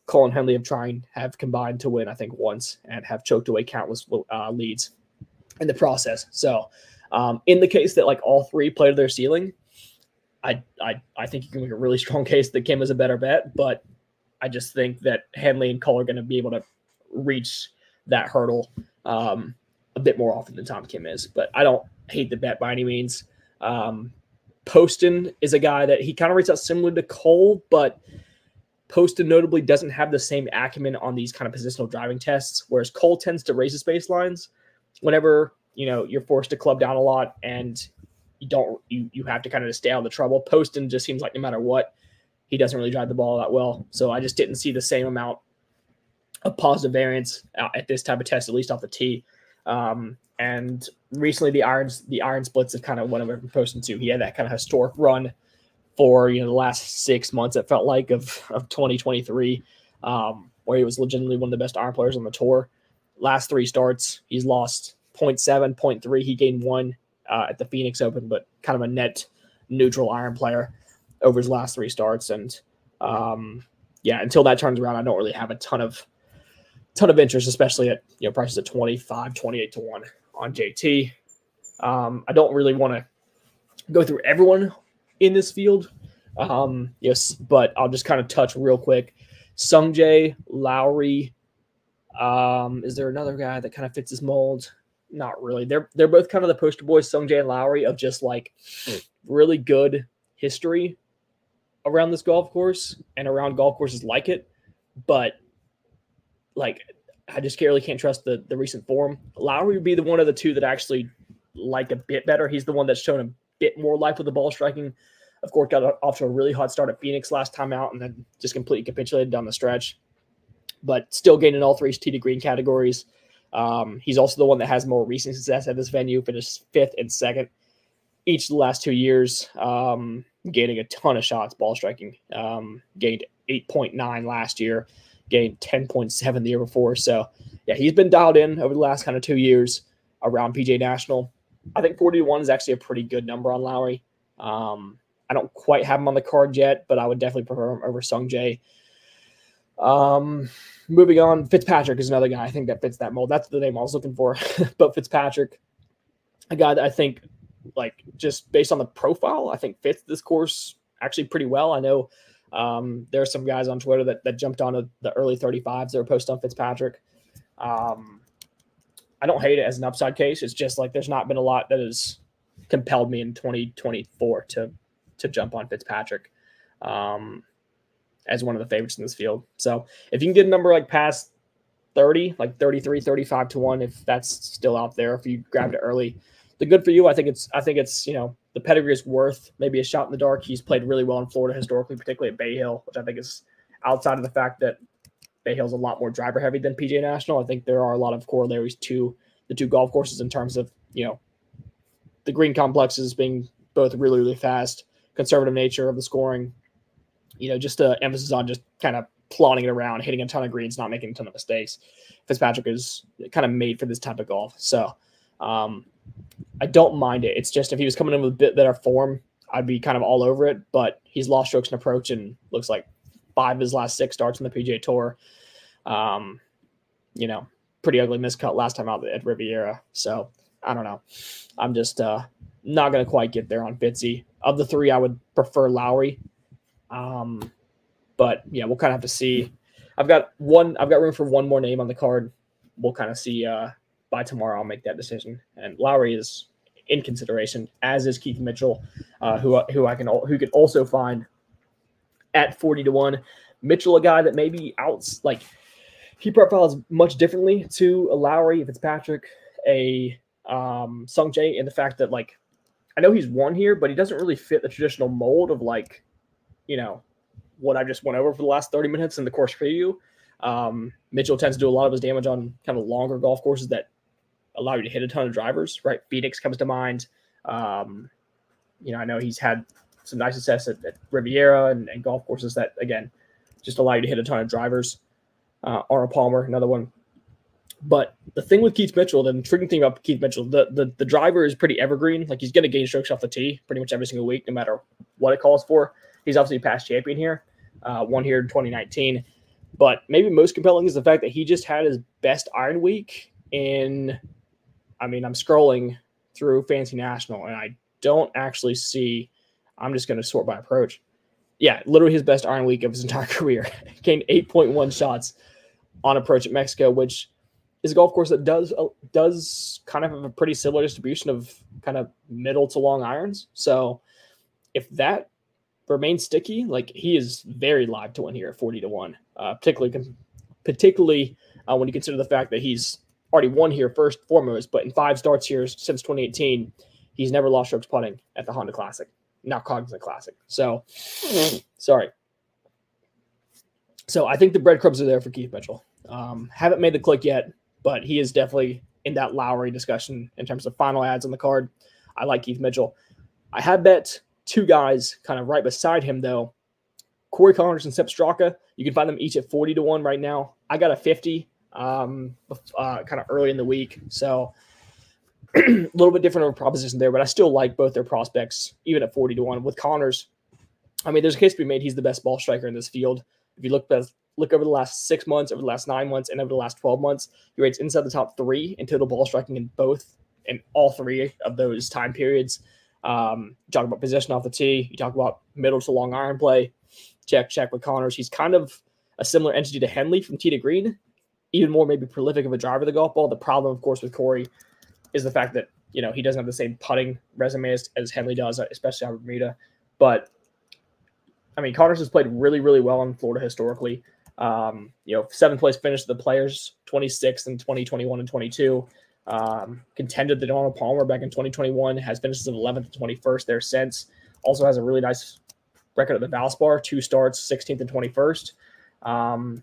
Cole and Henley have tried have combined to win, I think, once and have choked away countless uh, leads in the process. So, um, in the case that like all three play to their ceiling, I I I think you can make a really strong case that Kim is a better bet, but I just think that Henley and Cole are going to be able to reach that hurdle um, a bit more often than Tom Kim is. But I don't hate the bet by any means. Um, Poston is a guy that he kind of rates out similar to Cole, but Poston notably doesn't have the same acumen on these kind of positional driving tests, whereas Cole tends to raise his baselines whenever you know you're forced to club down a lot and you don't you you have to kind of stay out of the trouble. Poston just seems like no matter what, he doesn't really drive the ball that well. So I just didn't see the same amount of positive variance at this type of test, at least off the tee. Um, and recently, the irons the iron splits have kind of went over from Poston too. He had that kind of historic run for you know the last six months. It felt like of of 2023, um, where he was legitimately one of the best iron players on the tour. Last three starts, he's lost 0.7, 0.3. He gained one uh, at the Phoenix Open, but kind of a net neutral iron player over his last three starts. And um, yeah, until that turns around, I don't really have a ton of ton of interest, especially at you know prices at 25, 28 to 1 on JT. Um, I don't really want to go through everyone in this field. Um, yes, but I'll just kind of touch real quick. Sungjae, Lowry. Um, is there another guy that kind of fits this mold? Not really. They're they're both kind of the poster boys, Sungjae and Lowry, of just like really good history around this golf course and around golf courses like it, but like I just really can't trust the the recent form. Lowry would be the one of the two that actually like a bit better. He's the one that's shown a bit more life with the ball striking. Of course, got off to a really hot start at Phoenix last time out, and then just completely capitulated down the stretch. But still gaining all three tee to green categories. Um, he's also the one that has more recent success at this venue, finished fifth and second each the last two years. Um, gaining a ton of shots, ball striking. Um, gained 8.9 last year, gained 10.7 the year before. So, yeah, he's been dialed in over the last kind of two years around PGA National. I think 41 is actually a pretty good number on Lowry. Um, I don't quite have him on the card yet, but I would definitely prefer him over Sung Jae. Um, moving on, Fitzpatrick is another guy I think that fits that mold. That's the name I was looking for. but Fitzpatrick, a guy that I think like just based on the profile, I think fits this course actually pretty well. I know um, there are some guys on Twitter that, that jumped on the early 35s that were posted on Fitzpatrick. Um, I don't hate it as an upside case. It's just like there's not been a lot that has compelled me in 2024 to to jump on Fitzpatrick um, as one of the favorites in this field. So if you can get a number like past 30, like 33, 35 to 1, if that's still out there, if you grabbed it early, the good for you. I think it's I think it's you know the pedigree is worth maybe a shot in the dark. He's played really well in Florida historically, particularly at Bay Hill, which I think is outside of the fact that Bay Hill's a lot more driver heavy than PGA National. I think there are a lot of corollaries to the two golf courses in terms of you know the green complexes being both really really fast, conservative nature of the scoring. You know, just the emphasis on just kind of plodding it around, hitting a ton of greens, not making a ton of mistakes. Fitzpatrick is kind of made for this type of golf. So um, I don't mind it. It's just if he was coming in with a bit better form, I'd be kind of all over it. But he's lost strokes and approach and looks like five of his last six starts in the PGA Tour. Um, you know, pretty ugly miscut last time out at Riviera. So I don't know. I'm just uh, not going to quite get there on Fitzy. Of the three, I would prefer Lowry. Um, but yeah, we'll kind of have to see. I've got one. I've got room for one more name on the card. We'll kind of see uh, by tomorrow. I'll make that decision. And Lowry is in consideration, as is Keith Mitchell, uh, who who I can who can also find at forty to one. Mitchell, a guy that maybe outs like he profiles much differently to a Lowry, Fitzpatrick, a um, Sung Jae, in the fact that like I know he's won here, but he doesn't really fit the traditional mold of like you know what I just went over for the last thirty minutes in the course preview. Um, Mitchell tends to do a lot of his damage on kind of longer golf courses that allow you to hit a ton of drivers, right? Phoenix comes to mind. Um, you know, I know he's had some nice success at, at Riviera and, and, golf courses that, again, just allow you to hit a ton of drivers. Uh, Arnold Palmer, another one. But the thing with Keith Mitchell, the intriguing thing about Keith Mitchell, the, the, the driver is pretty evergreen. Like he's going to gain strokes off the tee pretty much every single week, no matter what it calls for. He's obviously past champion here, uh, won here in 2019. But maybe most compelling is the fact that he just had his best iron week in. I mean, I'm scrolling through Fancy National and I don't actually see. I'm just going to sort by approach. Yeah, literally his best iron week of his entire career. Gained 8.1 shots on approach at Mexico, which is a golf course that does uh, does kind of have a pretty similar distribution of kind of middle to long irons. So if that remains sticky, like he is very live to win here at 40 to 1, uh, particularly particularly uh, when you consider the fact that he's already won here first foremost, but in five starts here since 2018, he's never lost strokes putting at the Honda Classic, now Cognizant Classic. So, sorry. So I think the breadcrumbs are there for Keith Mitchell. Um, haven't made the click yet, but he is definitely in that Lowry discussion in terms of final ads on the card. I like Keith Mitchell. I have bet two guys kind of right beside him though. Corey Conners and Sepp Straka. You can find them each at 40 to 1 right now. I got a 50 um, uh, kind of early in the week. So a little bit different of a proposition there, but I still like both their prospects, even at 40 to 1. With Conners, I mean, there's a case to be made he's the best ball striker in this field. If you look look over the last six months, over the last nine months, and over the last 12 months, he rates inside the top three in total ball striking in both in all three of those time periods. Um, you talk about position off the tee, you talk about middle to long iron play. Check, check with Conners. He's kind of a similar entity to Henley from tee to green, even more maybe prolific of a driver of the golf ball. The problem, of course, with Corey is the fact that you know he doesn't have the same putting resume as, as Henley does, especially on Bermuda. But I mean, Conners has played really, really well in Florida historically. Um, you know, seventh place finish the Players, 26th in 2021 and 22. Um, contended the Arnold Palmer back in 2021, has finished as 11th and 21st there since. Also has a really nice record at the Valspar, two starts, 16th and 21st. Um,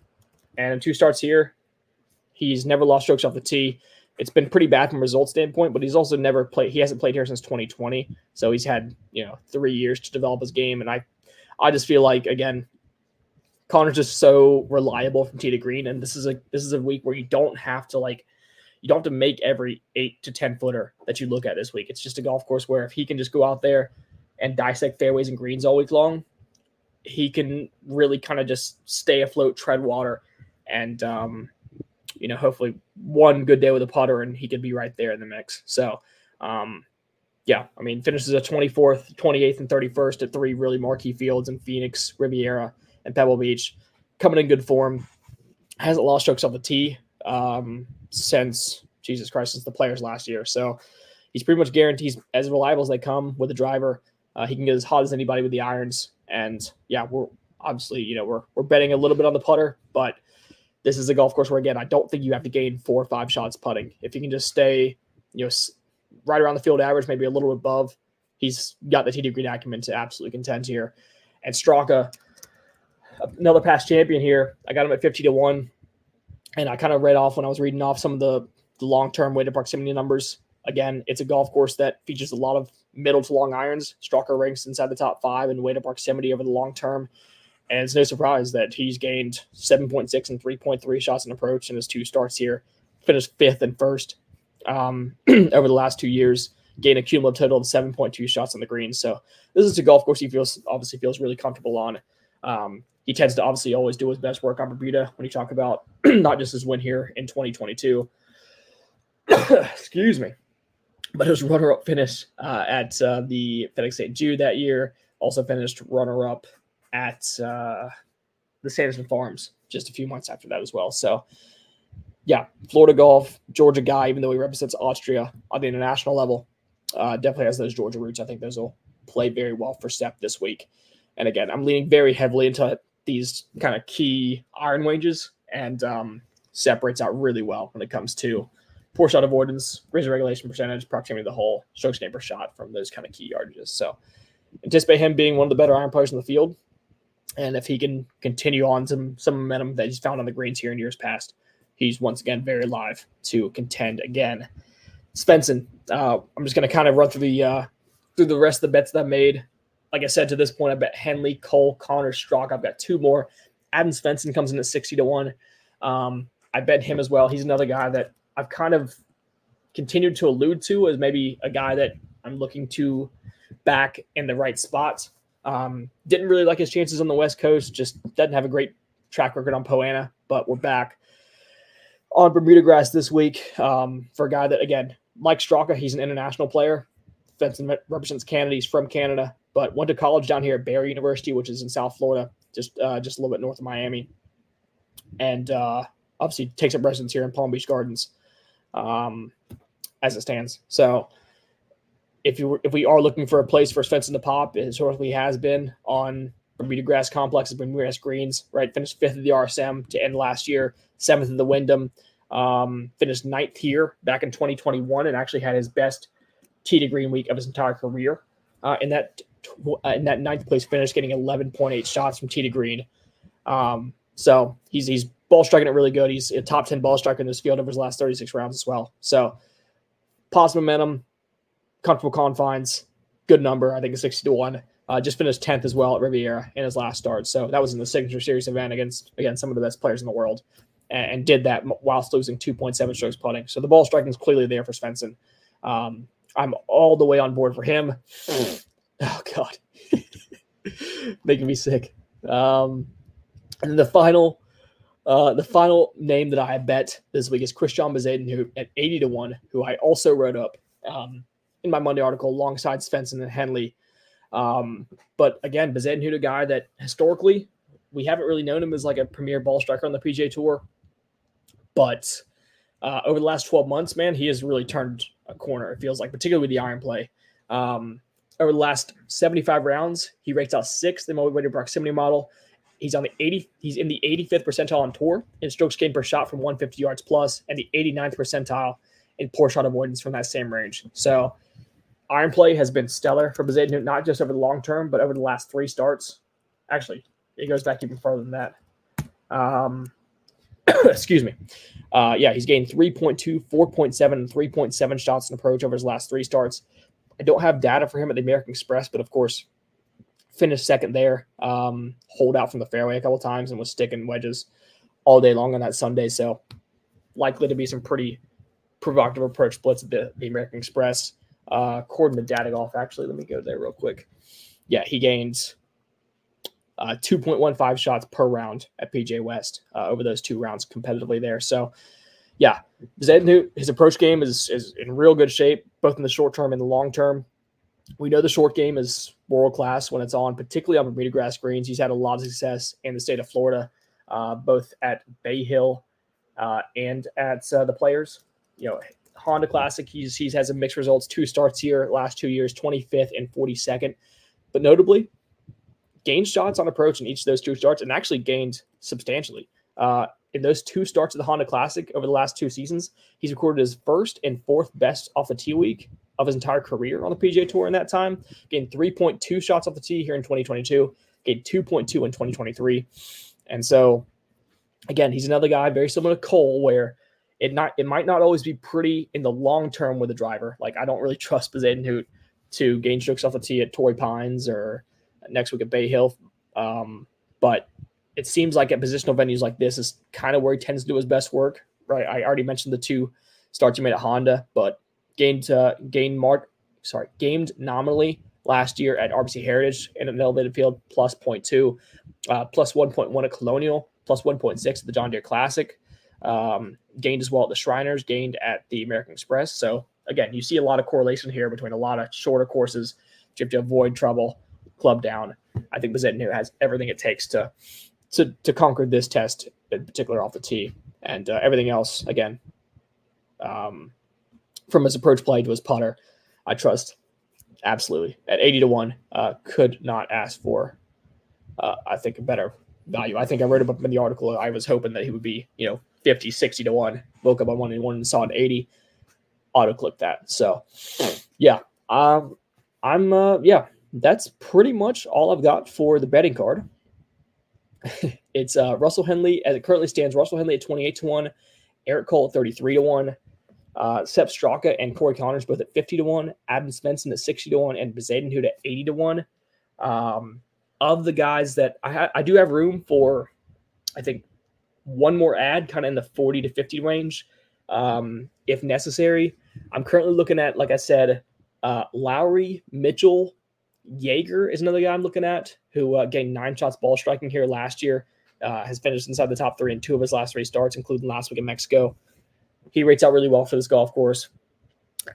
and two starts here, He's never lost strokes off the tee. It's been pretty bad from a result standpoint, but he's also never played. He hasn't played here since 2020, so he's had you know three years to develop his game. And I, I just feel like again, Conners just so reliable from tee to green, and this is a this is a week where you don't have to like you don't have to make every eight to ten footer that you look at this week. It's just a golf course where if he can just go out there and dissect fairways and greens all week long, he can really kind of just stay afloat, tread water, and um, you know, hopefully one good day with a putter and he could be right there in the mix. So, um, yeah, I mean, finishes at 24th, 28th, and 31st at three really marquee fields in Phoenix, Riviera, and Pebble Beach. Coming in good form. Hasn't lost strokes off the tee um, since, Jesus Christ, since the players last year. So he's pretty much guarantees as reliable as they come with the driver. Uh, he can get as hot as anybody with the irons. And yeah, we're obviously, you know, we're, we're betting a little bit on the putter, but – this is a golf course where again I don't think you have to gain four or five shots putting. If you can just stay, you know, right around the field average, maybe a little above, he's got the TD green acumen to absolutely contend here. And Straka, another past champion here. I got him at fifty to one, and I kind of read off when I was reading off some of the, the long term weighted proximity numbers. Again, it's a golf course that features a lot of middle to long irons. Straka ranks inside the top five in weighted proximity over the long term. And it's no surprise that he's gained 7.6 and 3.3 shots in approach in his two starts here, finished fifth and first um, over the last two years, gained a cumulative total of 7.2 shots on the green. So this is a golf course he feels obviously feels really comfortable on. Um, he tends to obviously always do his best work on Bermuda when you talk about not just his win here in 2022. Excuse me. But his runner up finish uh, at uh, the FedEx St. Jude that year also finished runner up at uh, the Sanderson Farms just a few months after that as well. So, yeah, Florida golf, Georgia guy, even though he represents Austria on the international level, uh, definitely has those Georgia roots. I think those will play very well for Sepp this week. And again, I'm leaning very heavily into these kind of key iron wages and um, separates out really well when it comes to poor shot avoidance, razor regulation percentage, proximity to the hole, strokes neighbor shot from those kind of key yardages. So anticipate him being one of the better iron players in the field. And if he can continue on some some momentum that he's found on the greens here in years past, he's once again very live to contend again. Svensson. Uh, I'm just going to kind of run through the uh, through the rest of the bets that I made. Like I said, to this point, I bet Henley, Cole, Connor, Straka. I've got two more. Adam Svensson comes in at 60 to 1. Um, I bet him as well. He's another guy that I've kind of continued to allude to as maybe a guy that I'm looking to back in the right spot. Um, didn't really like his chances on the West Coast, just doesn't have a great track record on Poa annua, but we're back on Bermuda grass this week um, for a guy that, again, Mike Straka, he's an international player. Svensson represents Canada. He's from Canada, but went to college down here at Barry University, which is in South Florida, just uh, just a little bit north of Miami, and uh, obviously takes up residence here in Palm Beach Gardens, um, as it stands. So, if you if we are looking for a place for Svensson to pop, it historically has been on Bermuda Grass Complexes, Bermuda Grass Greens. Right, finished fifth of the RSM to end last year, seventh of the Wyndham. Um, finished ninth here back in 2021, and actually had his best tee to green week of his entire career. Uh, in that uh, in that ninth place finish, getting 11.8 shots from tee to green. Um, so he's he's ball striking it really good. He's a top 10 ball striker in this field over his last 36 rounds as well. So positive momentum, comfortable confines, good number. I think it's 60 to one. Uh, just finished 10th as well at Riviera in his last start. So that was in the signature series event against again some of the best players in the world, and, and did that whilst losing 2.7 strokes putting. So the ball striking is clearly there for Svensson. Um, I'm all the way on board for him. Oh God, making me sick. Um, and the final, uh, the final name that I bet this week is Christiaan Bezuidenhout who at 80 to one, who I also wrote up um, in my Monday article alongside Svensson and Henley. Um, but again, Bezuidenhout, a guy that historically we haven't really known him as like a premier ball striker on the PGA Tour, but uh, over the last 12 months, man, he has really turned a corner. It feels like, particularly with the iron play. Um, over the last 75 rounds, he rates out sixth in motivated proximity model. He's on the 80. He's in the 85th percentile on tour in strokes gained per shot from 150 yards plus, and the 89th percentile in poor shot avoidance from that same range. So, iron play has been stellar for Bezuidenhout, not just over the long term, but over the last three starts. Actually, it goes back even further than that. Um, excuse me. Uh, yeah, he's gained 3.2, 4.7, and 3.7 shots in approach over his last three starts. I don't have data for him at the American Express, but of course, finished second there. Um, hold out from the fairway a couple times and was sticking wedges all day long on that Sunday. So likely to be some pretty provocative approach splits at the, the American Express. Uh, according to Data Golf, actually, let me go there real quick. Yeah, he gains uh, 2.15 shots per round at PGA West uh, over those two rounds competitively there. So, yeah, Zednu, his approach game is is in real good shape, both in the short term and the long term. We know the short game is world class when it's on, particularly on Bermuda grass greens. He's had a lot of success in the state of Florida, uh, both at Bay Hill uh, and at uh, the Players. You know, Honda Classic, he's he's has a mixed results. Two starts here last two years, 25th and 42nd. But notably, gained shots on approach in each of those two starts and actually gained substantially. Uh, in those two starts of the Honda Classic over the last two seasons, he's recorded his first and fourth best off the tee week of his entire career on the PGA Tour in that time. Gained 3.2 shots off the tee here in 2022, gained 2.2 in 2023. And so, again, he's another guy very similar to Cole, where it not it might not always be pretty in the long term with a driver. Like I don't really trust Bezuidenhout to gain strokes off the tee at Torrey Pines or next week at Bay Hill. Um, but it seems like at positional venues like this is kind of where he tends to do his best work, right? I already mentioned the two starts he made at Honda, but gained uh, gained mark, sorry, gamed nominally last year at RBC Heritage in an elevated field plus 0.2, uh, plus 1.1 at Colonial, plus 1.6 at the John Deere Classic. Um, gained as well at the Shriners, gained at the American Express. So again, you see a lot of correlation here between a lot of shorter courses. You have to avoid trouble club down. I think Bezuidenhout has everything it takes to to to conquer this test, in particular off the tee, and uh, everything else. Again, um, from his approach play to his putter, I trust absolutely at eighty to one. Uh, could not ask for, uh, I think, a better value. I think I wrote about in the article. I was hoping that he would be, you know, 50, 60 to one. Woke up on one and one and saw an 80. Auto click that. So, yeah, um, I'm, uh, yeah, that's pretty much all I've got for the betting card. it's uh, Russell Henley as it currently stands. Russell Henley at 28 to 1, Eric Cole at 33 to 1. Uh, Sepp Straka and Corey Conners both at 50 to 1, Adam Svensson at 60 to 1, and Bezuidenhout at 80 to 1. Um, of the guys that I, ha- I do have room for, I think, one more ad kind of in the 40 to 50 range um, if necessary. I'm currently looking at, like I said, uh, Lowry, Mitchell, Jaeger is another guy I'm looking at who uh, gained nine shots ball striking here last year. Uh, has finished inside the top three in two of his last three starts, including last week in Mexico. He rates out really well for this golf course.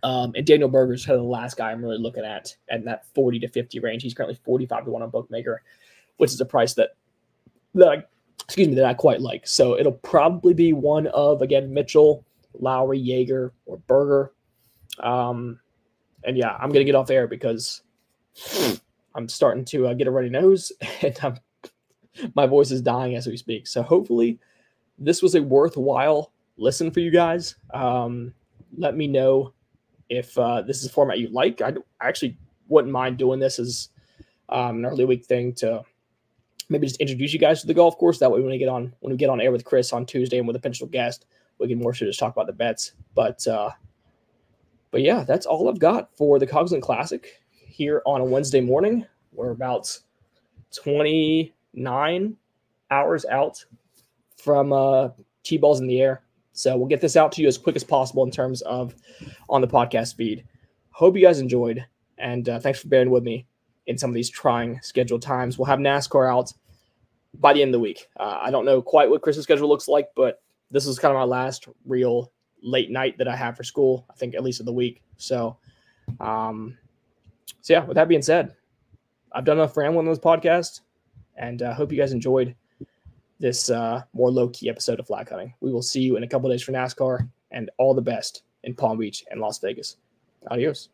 Um, and Daniel Berger's kind of the last guy I'm really looking at at that 40 to 50 range. He's currently 45 to 1 on Bookmaker, which is a price that, that excuse me, that I quite like. So it'll probably be one of, again, Mitchell, Lowry, Jaeger, or Berger. Um, and yeah, I'm to get off air because I'm starting to uh, get a runny nose and I'm, my voice is dying as we speak. So hopefully this was a worthwhile listen for you guys. Um, let me know if uh, this is a format you like. I, I actually wouldn't mind doing this as um, an early week thing to maybe just introduce you guys to the golf course. That way, when we get on when we get on air with Chris on Tuesday and with a potential guest, we can more so just talk about the bets. But uh, but yeah, that's all I've got for the Cognizant Classic here on a Wednesday morning. We're about 29 hours out from uh, T balls in the air. So we'll get this out to you as quick as possible in terms of on the podcast feed. Hope you guys enjoyed, and uh, thanks for bearing with me in some of these trying scheduled times. We'll have NASCAR out by the end of the week. Uh, I don't know quite what Chris's schedule looks like, but this is kind of my last real late night that I have for school. I think at least of the week. So, um, so yeah. With that being said, I've done enough rambling on this podcast, and I uh, hope you guys enjoyed this uh, more low key episode of flag hunting. We will see you in a couple days for NASCAR and all the best in Palm Beach and Las Vegas. Adios.